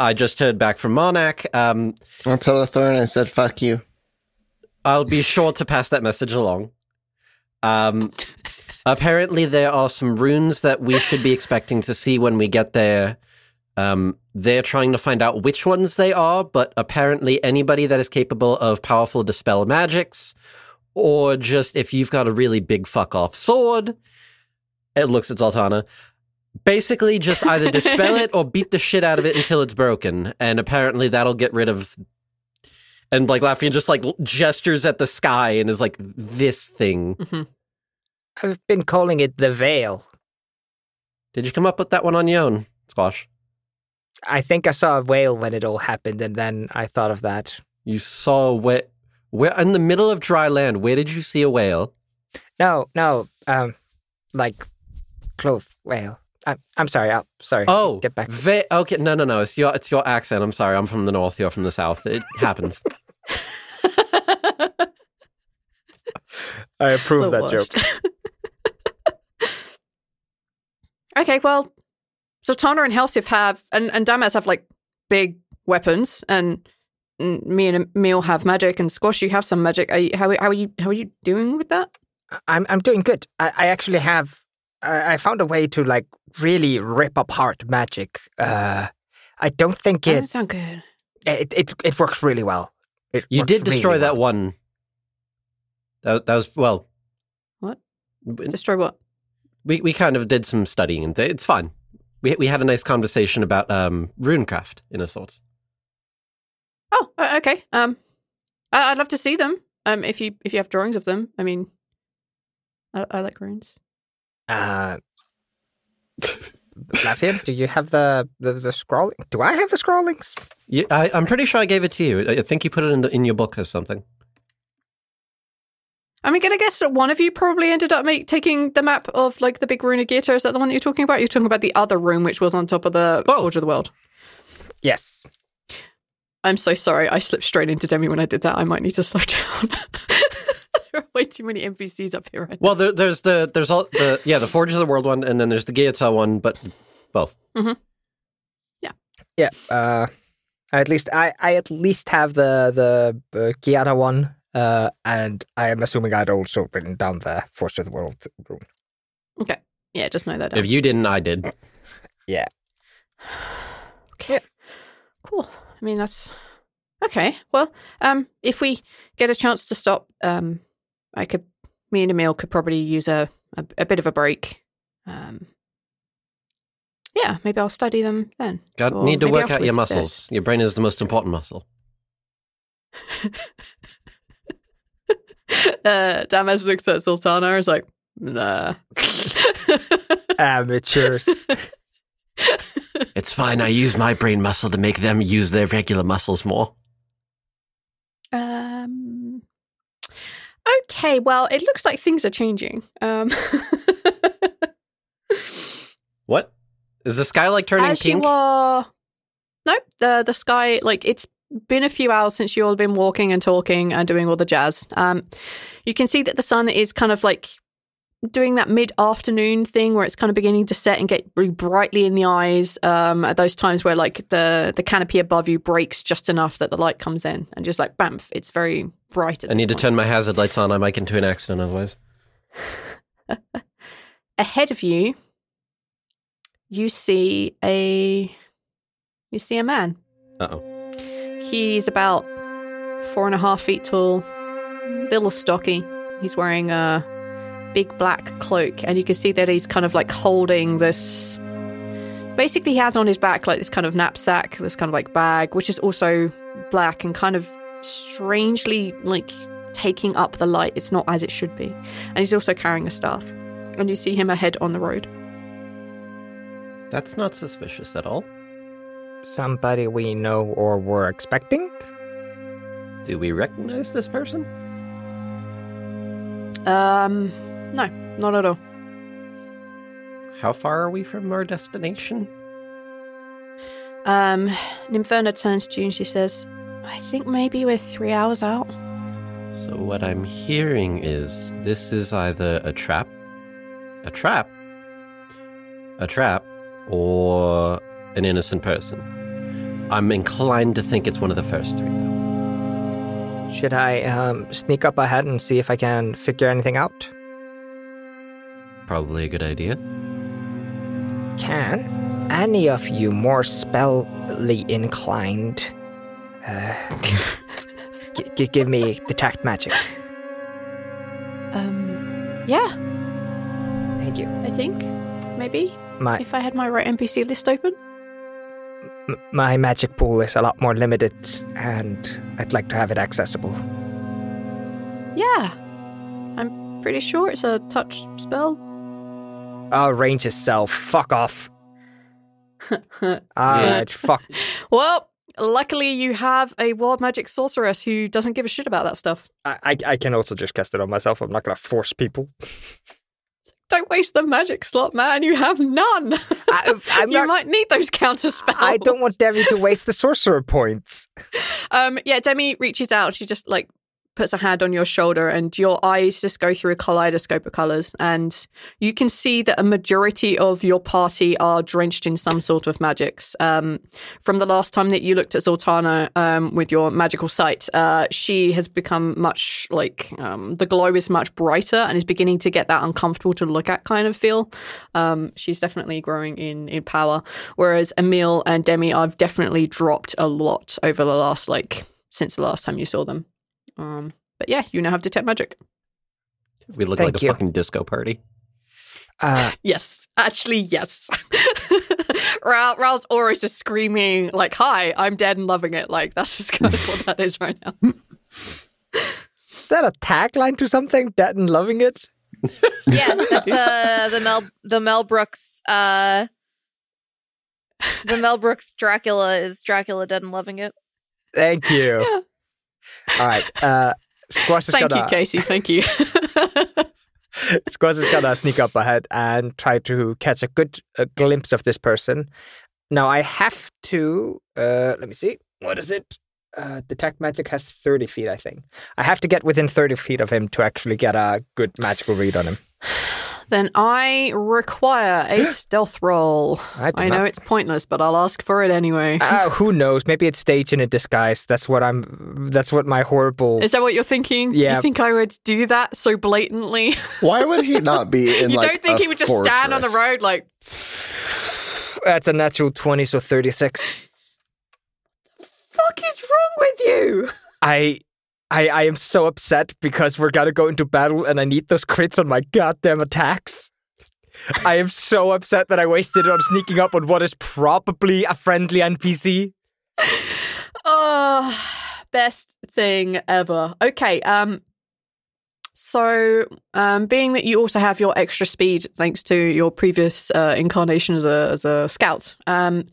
I just heard back from Monarch. Um, I'll tell Thorn I said fuck you. I'll be sure to pass that message along. Um, apparently, there are some runes that we should be expecting to see when we get there. Um, they're trying to find out which ones they are, but apparently, anybody that is capable of powerful dispel magics, or just if you've got a really big fuck off sword, it looks at Zaltanna. Basically, just either dispel it or beat the shit out of it until it's broken, and apparently that'll get rid of and like Lafayette just like gestures at the sky and is like this thing. Mhm. I've been calling it the veil. Did you come up with that one on your own, Squash? I think I saw a whale when it all happened, and then I thought of that. You saw where where in the middle of dry land. Where did you see a whale? No, no, um, like cloth whale. I'm, I'm sorry. I'll, sorry. Oh, get back. Ve- okay, no, no, no. It's your it's your accent. I'm sorry. I'm from the north. You're from the south. It happens. I approve The worst. okay, well, so Tana and Helsif have, and, and Damas have like big weapons, and me and Emmil have magic, and Squash, you have some magic. Are you, how, how are you? How are you doing with that? I'm I'm doing good. I, I actually have. I, I found a way to like really rip apart magic. Uh, I don't think it, doesn't sound good. it it it works really well. It You did destroy really that well. one. That, that was well. What? Destroy what? We we kind of did some studying and th- it's fine. We we had a nice conversation about um runecraft in a sort. Oh, uh, okay. Um, I, I'd love to see them. Um, if you if you have drawings of them, I mean, I, I like runes. Uh, Lafayette, do you have the, the the scrolling? Do I have the scrollings? You, I, I'm pretty sure I gave it to you. I I think you put it in the, in your book or something. I mean, gonna guess that one of you probably ended up make, taking the map of like the big rune of Gator. Is that the one that you're talking about? You're talking about the other room, which was on top of the Both. Forge of the World. Yes. I'm so sorry. I slipped straight into Demi when I did that. I might need to slow down. there are way too many NPCs up here. Right Well, there, there's the there's all the yeah the Forges of the World one, and then there's the Gaeta one, but both. Mm-hmm. Yeah. Yeah. Uh, at least I I at least have the the uh, Kiata one. Uh, and I am assuming I'd also written down the Forge of the World rune. now. Yeah, just know that. Down. If you didn't, I did. Yeah. okay. Cool. I mean, that's Okay. Well, um, if we get a chance to stop, um, I could, me and Emmil could probably use a, a, a bit of a break. Um, yeah, maybe I'll study them then. Got need to work out your afterwards if muscles. Your brain is the most important muscle. uh, Damas looks at Zaltanna and is like, nah. Amateurs. It's fine. I use my brain muscle to make them use their regular muscles more. um, okay, well, it looks like things are changing. Um, What? Is the sky like turning as pink? you are, nope. The the sky, like it's been a few hours since you all been walking and talking and doing all the jazz. Um, you can see that the sun is kind of like doing that mid afternoon thing where it's kind of beginning to set and get really brightly in the eyes. Um, at those times where like the the canopy above you breaks just enough that the light comes in and just like bamf, it's very bright. At I need to turn my hazard lights on. I might get into an accident otherwise. ahead of you. You see a you see a man. Uh oh. He's about four and a half feet tall, a little stocky. He's wearing a big black cloak, and you can see that he's kind of like holding this. Basically, he has on his back like this kind of knapsack, this kind of like bag, which is also black and kind of strangely like taking up the light. It's not as it should be. And he's also carrying a staff. And you see him ahead on the road. That's not suspicious at all. Somebody we know or were expecting? Do we recognize this person? Um, no, not at all. How far are we from our destination? Um, Nimverna turns to you and she says, I think maybe we're three hours out. So, what I'm hearing is this is either a trap, a trap, a trap, or an innocent person. I'm inclined to think it's one of the first three, though. Should I um, sneak up ahead and see if I can figure anything out? Probably a good idea. Can any of you more spellly inclined uh, g- g- give me detect magic? Um, yeah, Thank you. I think maybe My if I had my right NPC list open. m- my magic pool is a lot more limited, and I'd like to have it accessible. Yeah, I'm pretty sure it's a touch spell. Oh, range itself. Fuck off. Alright, fuck. well, luckily you have a wild magic sorceress who doesn't give a shit about that stuff. I, I, I can also just cast it on myself. I'm not gonna force people. Don't waste the magic slot, man. You have none. I, you not. might need those counter spells. I don't want Demi to waste the sorcerer points. Um, yeah, Demi reaches out. She just like puts a hand on your shoulder, and your eyes just go through a kaleidoscope of colors, and you can see that a majority of your party are drenched in some sort of magics. Um, from the last time that you looked at Zaltanna um, with your magical sight, uh, she has become much like um, the glow is much brighter and is beginning to get that uncomfortable to look at kind of feel. Um, she's definitely growing in in power, whereas Emmil and Demi i've definitely dropped a lot over the last like since the last time you saw them. Um, but yeah, you now have detect magic. We look Thank like a fucking disco party. Uh, Yes, actually, yes. Ra- Rhal's aura is just screaming like, "Hi, I'm dead and loving it." Like that's just kind of what that is right now. is that a tagline to something? Dead and loving it? Yeah, that's uh the Mel the Mel Brooks uh the Mel Brooks Dracula is Dracula dead and loving it. Thank you. Yeah. All right. Uh, Squash is Thank you, Casey. Thank you. Squash is gonna sneak up ahead and try to catch a good a glimpse of this person. Now I have to. Uh, let me see. What is it? Uh, detect magic has thirty feet. I think I have to get within thirty feet of him to actually get a good magical read on him. Then I require a stealth roll. I, I know not- it's pointless, but I'll ask for it anyway. Uh, who knows? Maybe it's staged in a disguise. That's what I'm. That's what my horrible. Is that what you're thinking? Yeah. You think I would do that so blatantly? Why would he not be in you like don't think a he would just stand on the road like, That's a natural twenty, so thirty-six. The fuck is wrong with you? I, I, I am so upset because we're gonna go into battle and I need those crits on my goddamn attacks. I am so upset that I wasted it on sneaking up on what is probably a friendly NPC. Oh, best thing ever. Okay, um so um being that you also have your extra speed thanks to your previous uh, incarnation as a as a scout, um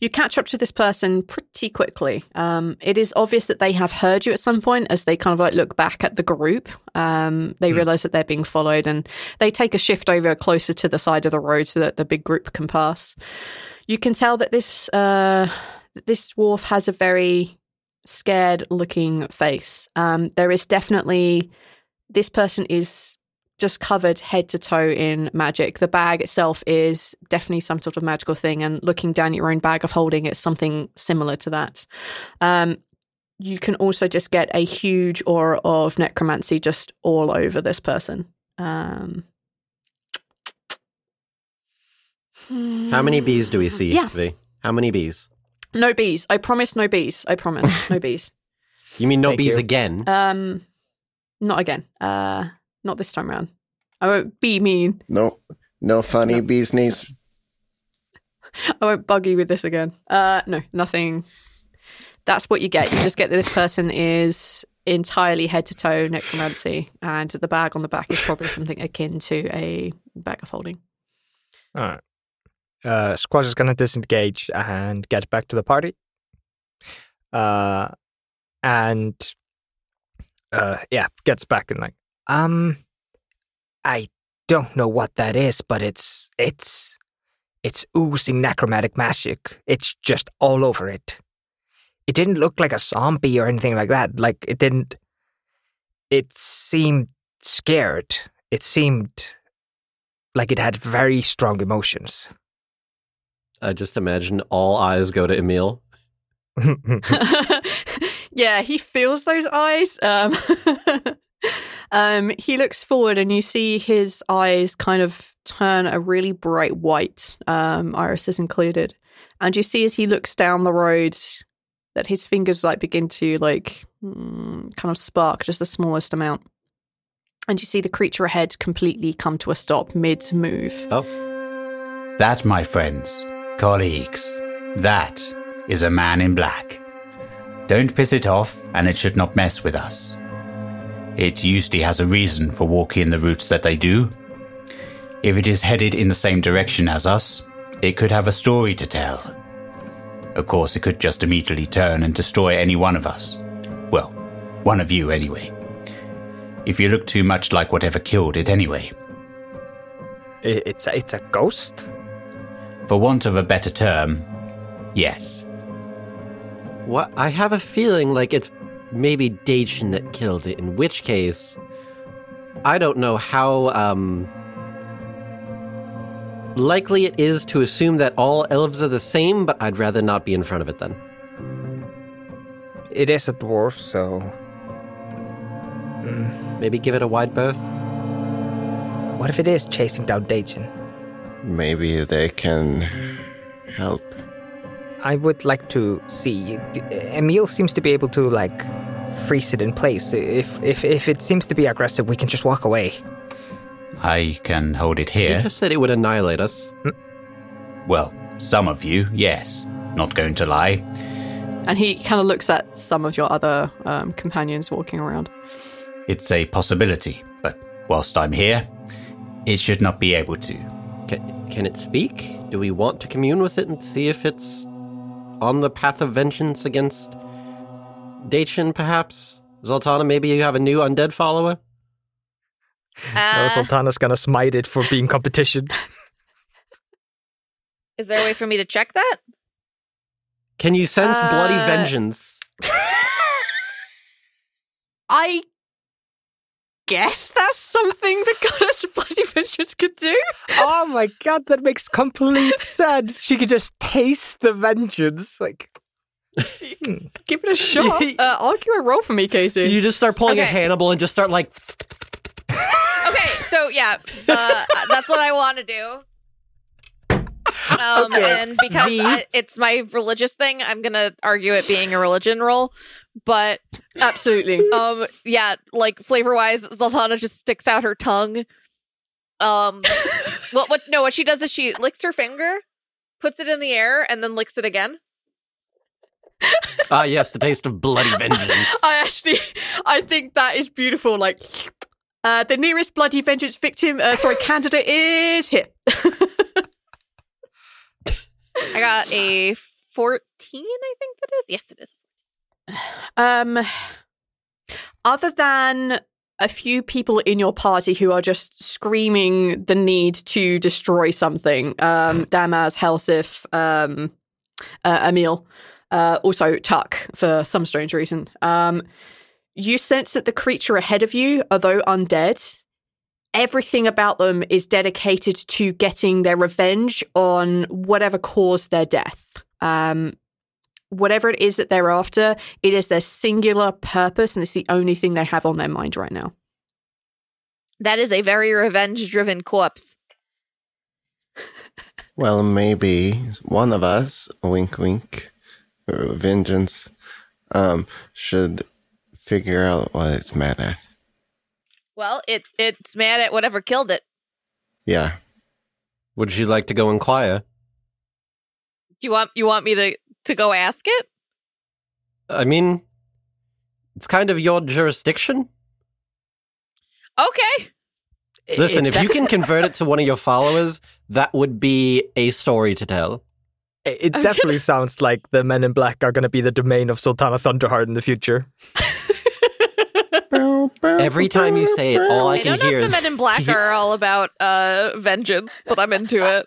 you catch up to this person pretty quickly. Um it is obvious that they have heard you at some point as they kind of like look back at the group. Um they realize that they're being followed and they take a shift over closer to the side of the road so that the big group can pass. You can tell that this uh this dwarf has a very scared looking face. Um, there is definitely, this person is just covered head to toe in magic. The bag itself is definitely some sort of magical thing, and looking down your own bag of holding, it's something similar to that. Um, you can also just get a huge aura of necromancy just all over this person. Um, How many bees do we see, Yeah. V? How many bees? no bees. I promise no bees. I promise no bees. You mean no Thank bees you. again? Um, not again. Uh, not this time around. I won't be mean. No, no funny bees knees. I won't bug you with this again. Uh, no, nothing. That's what you get. You just get that this person is entirely head to toe necromancy, and the bag on the back is probably something akin to a bag of holding. All right. Uh, Squash is gonna disengage and get back to the party. Uh, and uh, yeah, gets back and like, um, I don't know what that is, but it's it's it's oozing necromantic magic. It's just all over it. It didn't look like a zombie or anything like that. Like it didn't. It seemed scared. It seemed like it had very strong emotions. I just imagine all eyes go to Emmil. yeah, he feels those eyes. Um, um, he looks forward, and you see his eyes kind of turn a really bright white, um, irises included. And you see as he looks down the road that his fingers like begin to like mm, kind of spark just the smallest amount. And you see the creature ahead completely come to a stop mid move. Oh, That, my friends, colleagues, that is a man in black. Don't piss it off, and it should not mess with us. It usually has a reason for walking the routes that they do. If it is headed in the same direction as us, it could have a story to tell. Of course, it could just immediately turn and destroy any one of us. Well, one of you anyway. If you look too much like whatever killed it anyway. It's a, it's a ghost. For want of a better term, yes. What? I have a feeling like it's maybe Dacian that killed it. In which case, I don't know how um likely it is to assume that all elves are the same, but I'd rather not be in front of it then. It is a dwarf, so Maybe give it a wide berth. what if it is chasing down Dajan? Maybe they can help. I would like to see. Emmil seems to be able to like freeze it in place. If if if it seems to be aggressive, we can just walk away. I can hold it here. here. just said it would annihilate us. Well, some of you, yes. Not going to lie. And he kind of looks at some of your other um, companions walking around. It's a possibility, but whilst I'm here, it should not be able to. Can, can it speak? Do we want to commune with it and see if it's on the path of vengeance against Dacian, perhaps? Zaltanna, maybe you have a new undead follower? Now Uh, Zaltanna's gonna smite it for being competition. is there a way for me to check that? Can you sense bloody Uh, vengeance? I guess that's something the goddess of bloody vengeance could do. oh my god, that makes complete sense. She could just taste the vengeance. Like Give it a shot. Uh, I'll give a roll for me, Casey. You just start pulling a Hannibal and just start like, Okay, so yeah, uh, that's what I want to do. Um, Okay. And because Me? I, it's my religious thing, I'm gonna argue it being a religion roll. But Absolutely. um, yeah, like flavor wise, Zaltanna just sticks out her tongue. Um, what? What? No, what she does is she licks her finger, puts it in the air, and then licks it again. Ah, yes, the taste of bloody vengeance. I actually, I think that is beautiful. Like, uh, the nearest bloody vengeance victim, uh, sorry, candidate is here. I got a fourteen. I think that is. Yes, it is. Um, other than a few people in your party who are just screaming the need to destroy something, um, Damaz, Helsif, um, uh, Emmil, uh, also Tuck for some strange reason. Um, you sense that the creature ahead of you, although undead, everything about them is dedicated to getting their revenge on whatever caused their death. Um, whatever it is that they're after, it is their singular purpose, and it's the only thing they have on their mind right now. That is a very revenge-driven corpse. Well, maybe one of us, wink, wink, vengeance, um, should figure out what it's mad at. Well, it it's mad at whatever killed it. Yeah. Would you like to go inquire? Do you want you want me to to go ask it? I mean, it's kind of your jurisdiction. Okay. Listen, if you can convert it to one of your followers, that would be a story to tell. It, it definitely sounds like the Men in Black are going to be the domain of Zaltanna Thunderheart in the future. Every time you say it, all I I can don't know hear if the is Men in Black are all about uh vengeance, but I'm into it.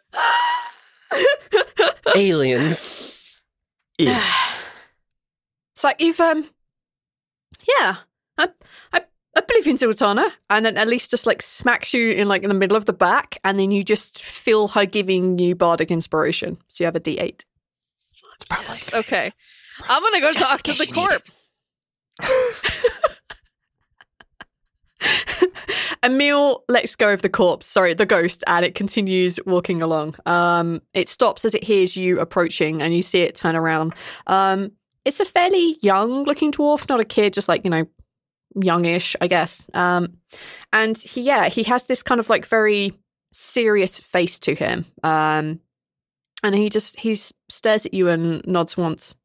aliens. Yeah. It's like you've um, yeah, I, I, I believe in Zaltanna, and then at least just like smacks you in like in the middle of the back, and then you just feel her giving you bardic inspiration. So you have a D eight. It's probably Okay. I'm gonna go Just talk to the case you need it. corpse. Emmil lets go of the corpse, sorry, the ghost, and it continues walking along. Um, it stops as it hears you approaching, and you see it turn around. Um, it's a fairly young looking dwarf, not a kid, just like, you know, youngish, I guess. Um, and he, yeah, he has this kind of like very serious face to him. Um, and he just, he stares at you and nods once.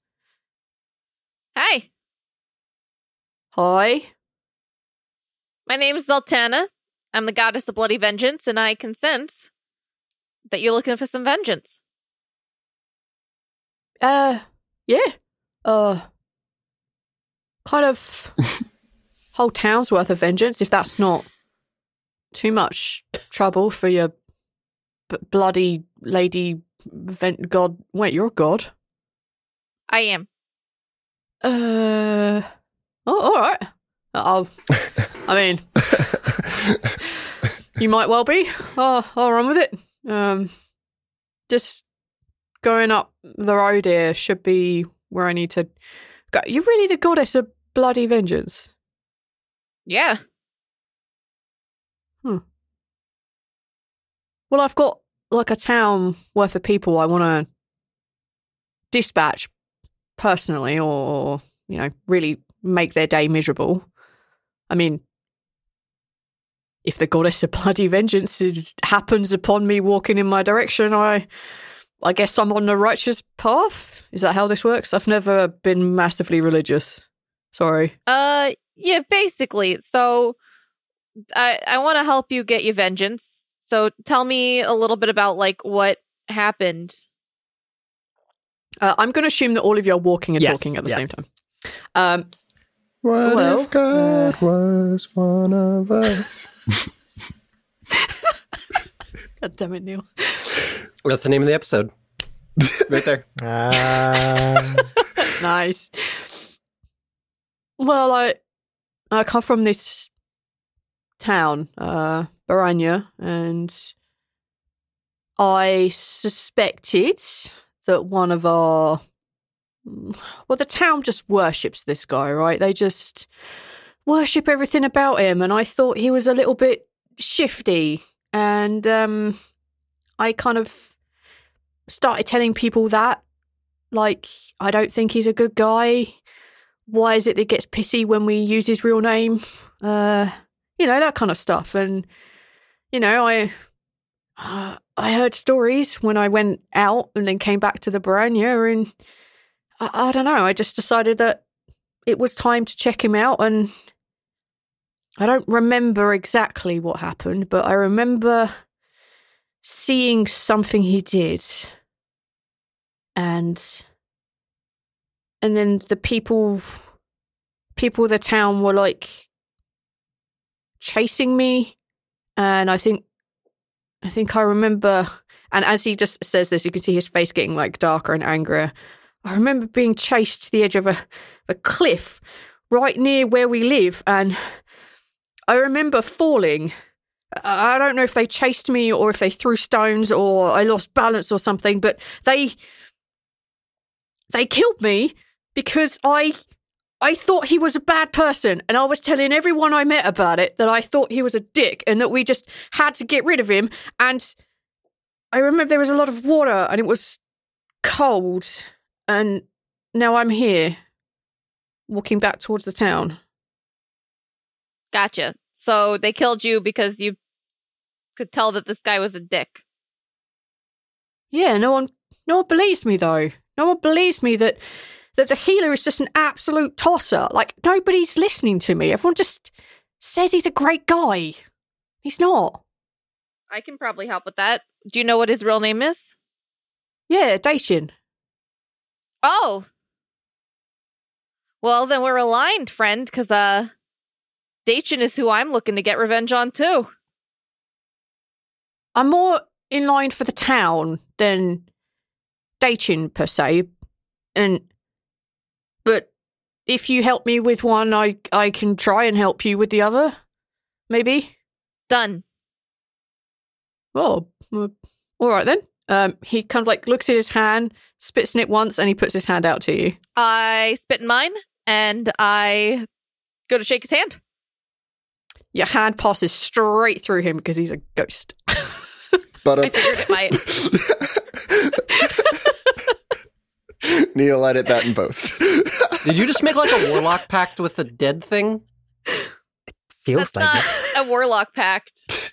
Hey. Hi. My name's Zaltanna. I'm the goddess of bloody vengeance, and I consent that you're looking for some vengeance. Uh, yeah. Uh, kind of whole town's worth of vengeance, if that's not too much trouble for your b- bloody lady vent god. Wait, you're a god? I am. Uh, oh, all right. I'll. I mean, you might well be. Oh, I'll run with it. Um, just going up the road here should be where I need to go. You're really the goddess of bloody vengeance. Yeah. Hmm. Well, I've got like a town worth of people I want to dispatch personally, or you know, really make their day miserable. I mean, if the goddess of bloody vengeance is, happens upon me walking in my direction, I, I guess I'm on the righteous path. Is that how this works? I've never been massively religious. Sorry. Uh, yeah, basically. So, I I want to help you get your vengeance. So, tell me a little bit about like what happened. Uh, I'm going to assume that all of you are walking and Yes, talking at the yes. same time. Um, What Well, if God was one of us? God damn it, Neil. That's the name of the episode. right there. Ah. nice. Well, I I come from this town, uh, Baranya, and I suspected that one of our well, the town just worships this guy, right? They just worship everything about him, and I thought he was a little bit shifty, and um, I kind of started telling people that. Like, I don't think he's a good guy. Why is it that gets pissy when we use his real name? Uh, you know, that kind of stuff. And, you know, I uh, I heard stories when I went out and then came back to the Baranya and I, I don't know, I just decided that it was time to check him out and I don't remember exactly what happened, but I remember seeing something he did. And and then the people people of the town were like chasing me and I think I think I remember and as he just says this you can see his face getting like darker and angrier. I remember being chased to the edge of a, a cliff right near where we live and I remember falling. I don't know if they chased me or if they threw stones or I lost balance or something, but they they killed me because I I thought he was a bad person and I was telling everyone I met about it that I thought he was a dick and that we just had to get rid of him and I remember there was a lot of water and it was cold and now I'm here walking back towards the town. Gotcha. So they killed you because you could tell that this guy was a dick. Yeah, no one no one believes me though. No one believes me that that the healer is just an absolute tosser. Like nobody's listening to me. Everyone just says he's a great guy. He's not. I can probably help with that. Do you know what his real name is? Yeah, Dacian. Oh. Well, then we're aligned, friend, because uh Dacian is who I'm looking to get revenge on too. I'm more in line for the town than Dacian per se. And but if you help me with one, I I can try and help you with the other. Maybe. Done. Oh, uh, all right then. Um, he kind of like looks at his hand, spits in it once, and he puts his hand out to you. I spit in mine and I go to shake his hand. Your hand passes straight through him because he's a ghost. But I figured it might. Neil edit that in post. Did you just make like a warlock pact with the dead thing? It Feels That's like not it. a warlock pact.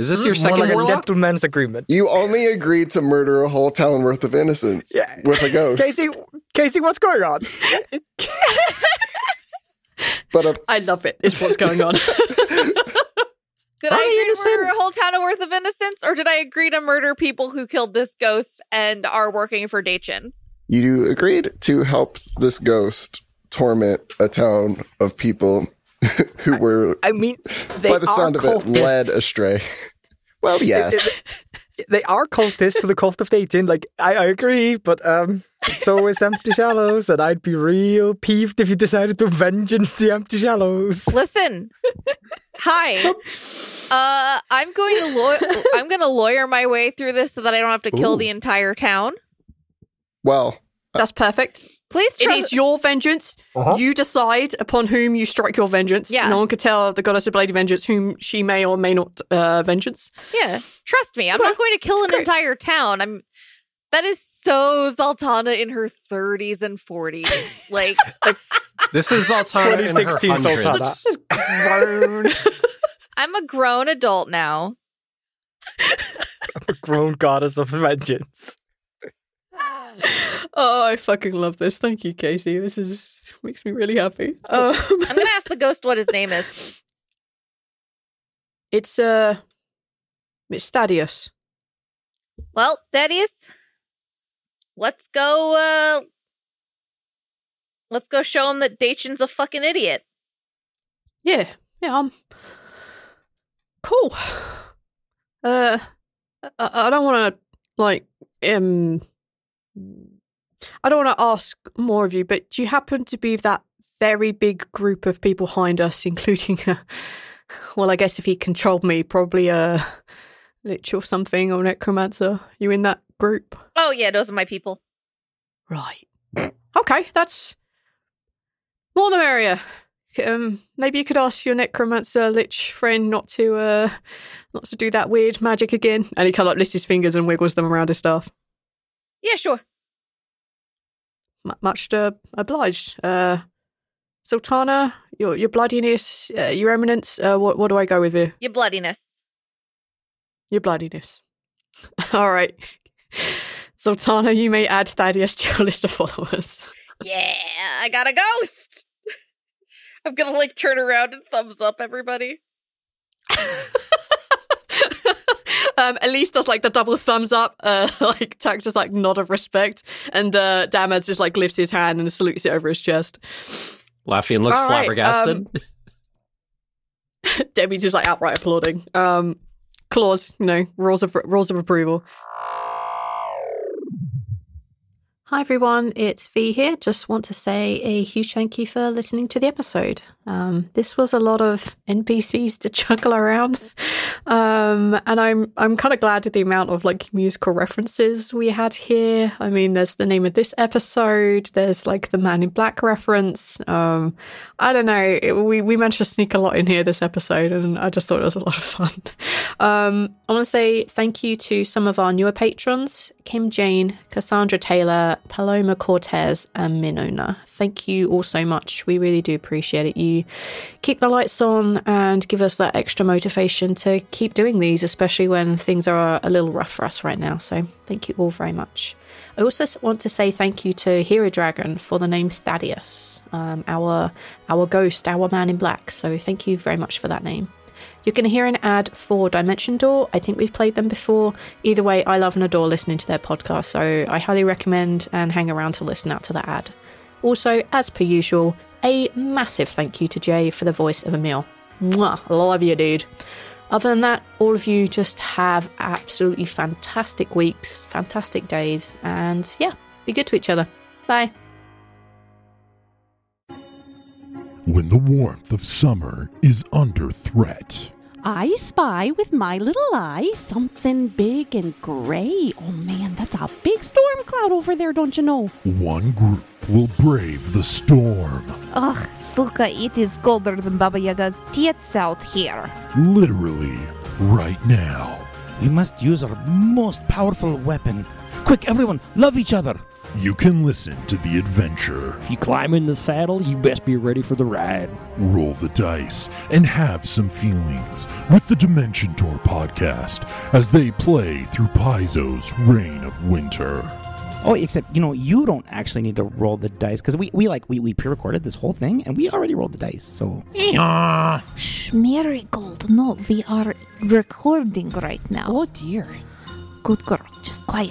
Is this your second like a warlock? gentleman's agreement. you only agreed to murder a whole town worth of innocents Yeah. with a ghost. Casey, Casey, what's going on? But uh, I love it. It's what's going on. Did Are I they agree to murder a whole town of worth of innocents, or did I agree to murder people who killed this ghost and are working for Dacian? you agreed to help this ghost torment a town of people who were, I mean, they by the are sound of it, led astray. Well, yes. They are cultists to the cult of Dayton. Like, I, I agree, but um, so is Empty Shallows, and I'd be real peeved if you decided to vengeance the Empty Shallows. Listen, hi. Uh, I'm going to law- I'm going to lawyer my way through this so that I don't have to kill Ooh. the entire town. Well, That's perfect. Please It trust. is your vengeance. Uh-huh. You decide upon whom you strike your vengeance. Yeah. No one could tell the goddess of Lady Vengeance whom she may or may not uh, vengeance. yeah, trust me. I'm not going to kill an great. entire town. I'm. That is so Zaltanna in her 30s and 40s. Like, This is Altana in her 2016 hundreds. Sultana. Grown. I'm a grown adult now. I'm a grown goddess of vengeance. oh, I fucking love this. Thank you, Casey. This is makes me really happy. Um, I'm to ask the ghost what his name is. it's uh, it's Thaddeus. Well, Thaddeus, let's go. uh Let's go show him that Dacian's a fucking idiot. Yeah, yeah. I'm cool. Uh, I, I don't want to like um. I don't want to ask more of you, but do you happen to be that very big group of people behind us, including a, well, I guess if he controlled me, probably a lich or something or necromancer. You in that group? Oh yeah, those are my people. Right. Okay, that's more the merrier. um, maybe you could ask your necromancer lich friend not to uh, not to do that weird magic again. And he kind of like lifts his fingers and wiggles them around his staff. Yeah, sure. M- much uh, obliged. Uh, Zaltanna, your your bloodiness, uh, your eminence. Uh, what what do I go with here? Your bloodiness. Your bloodiness. All right. Zaltanna, you may add Thaddeus to your list of followers. Yeah, I got a ghost. I'm gonna like turn around and thumbs up everybody. Um, Elise does like the double thumbs up, uh, like Tak just like nod of respect, and uh, Damaz just like lifts his hand and salutes it over his chest. Laffian looks All right, flabbergasted. um, Debbie's just like outright applauding. Um, Claus, you know, rules of rules of approval. Hi everyone, it's V here. Just want to say a huge thank you for listening to the episode. Um, this was a lot of NPCs to chuckle around, um, and I'm I'm kind of glad at the amount of like musical references we had here. I mean, there's the name of this episode. There's like the Man in Black reference. Um, I don't know. It, we we managed to sneak a lot in here this episode, and I just thought it was a lot of fun. Um, I want to say thank you to some of our newer patrons: Kim Jane, Cassandra Taylor, Paloma Cortez, and Minona. Thank you all so much. We really do appreciate it. You keep the lights on and give us that extra motivation to keep doing these, especially when things are a little rough for us right now. So thank you all very much. I also want to say thank you to Hero Dragon for the name Thaddeus, um, our our ghost, our man in black. So thank you very much for that name. You're going to hear an ad for Dimension Door. I think we've played them before. Either way, I love and adore listening to their podcast, so I highly recommend and hang around to listen out to that ad. Also, as per usual, a massive thank you to Jay for the voice of Emmil. Mwah, love you, dude. Other than that, all of you just have absolutely fantastic weeks, fantastic days, and yeah, be good to each other. Bye. When the warmth of summer is under threat. I spy with my little eye something big and gray. Oh man, that's a big storm cloud over there, don't you know? One group will brave the storm, Ugh, Suka, it is colder than Baba Yaga's tits out here. literally, right now. We must use our most powerful weapon. Quick, everyone, love each other. You can listen to the adventure, If you climb in the saddle, you best be ready for the ride. roll the dice, and have some feelings with the Dimension Door podcast as they play through Paizo's Reign of Winter. Oh, except you know you don't actually need to roll the dice because we, we like we, we pre-recorded this whole thing and we already rolled the dice. So Shh, Marigold, no, we are recording right now. Oh dear. Good girl, just quiet,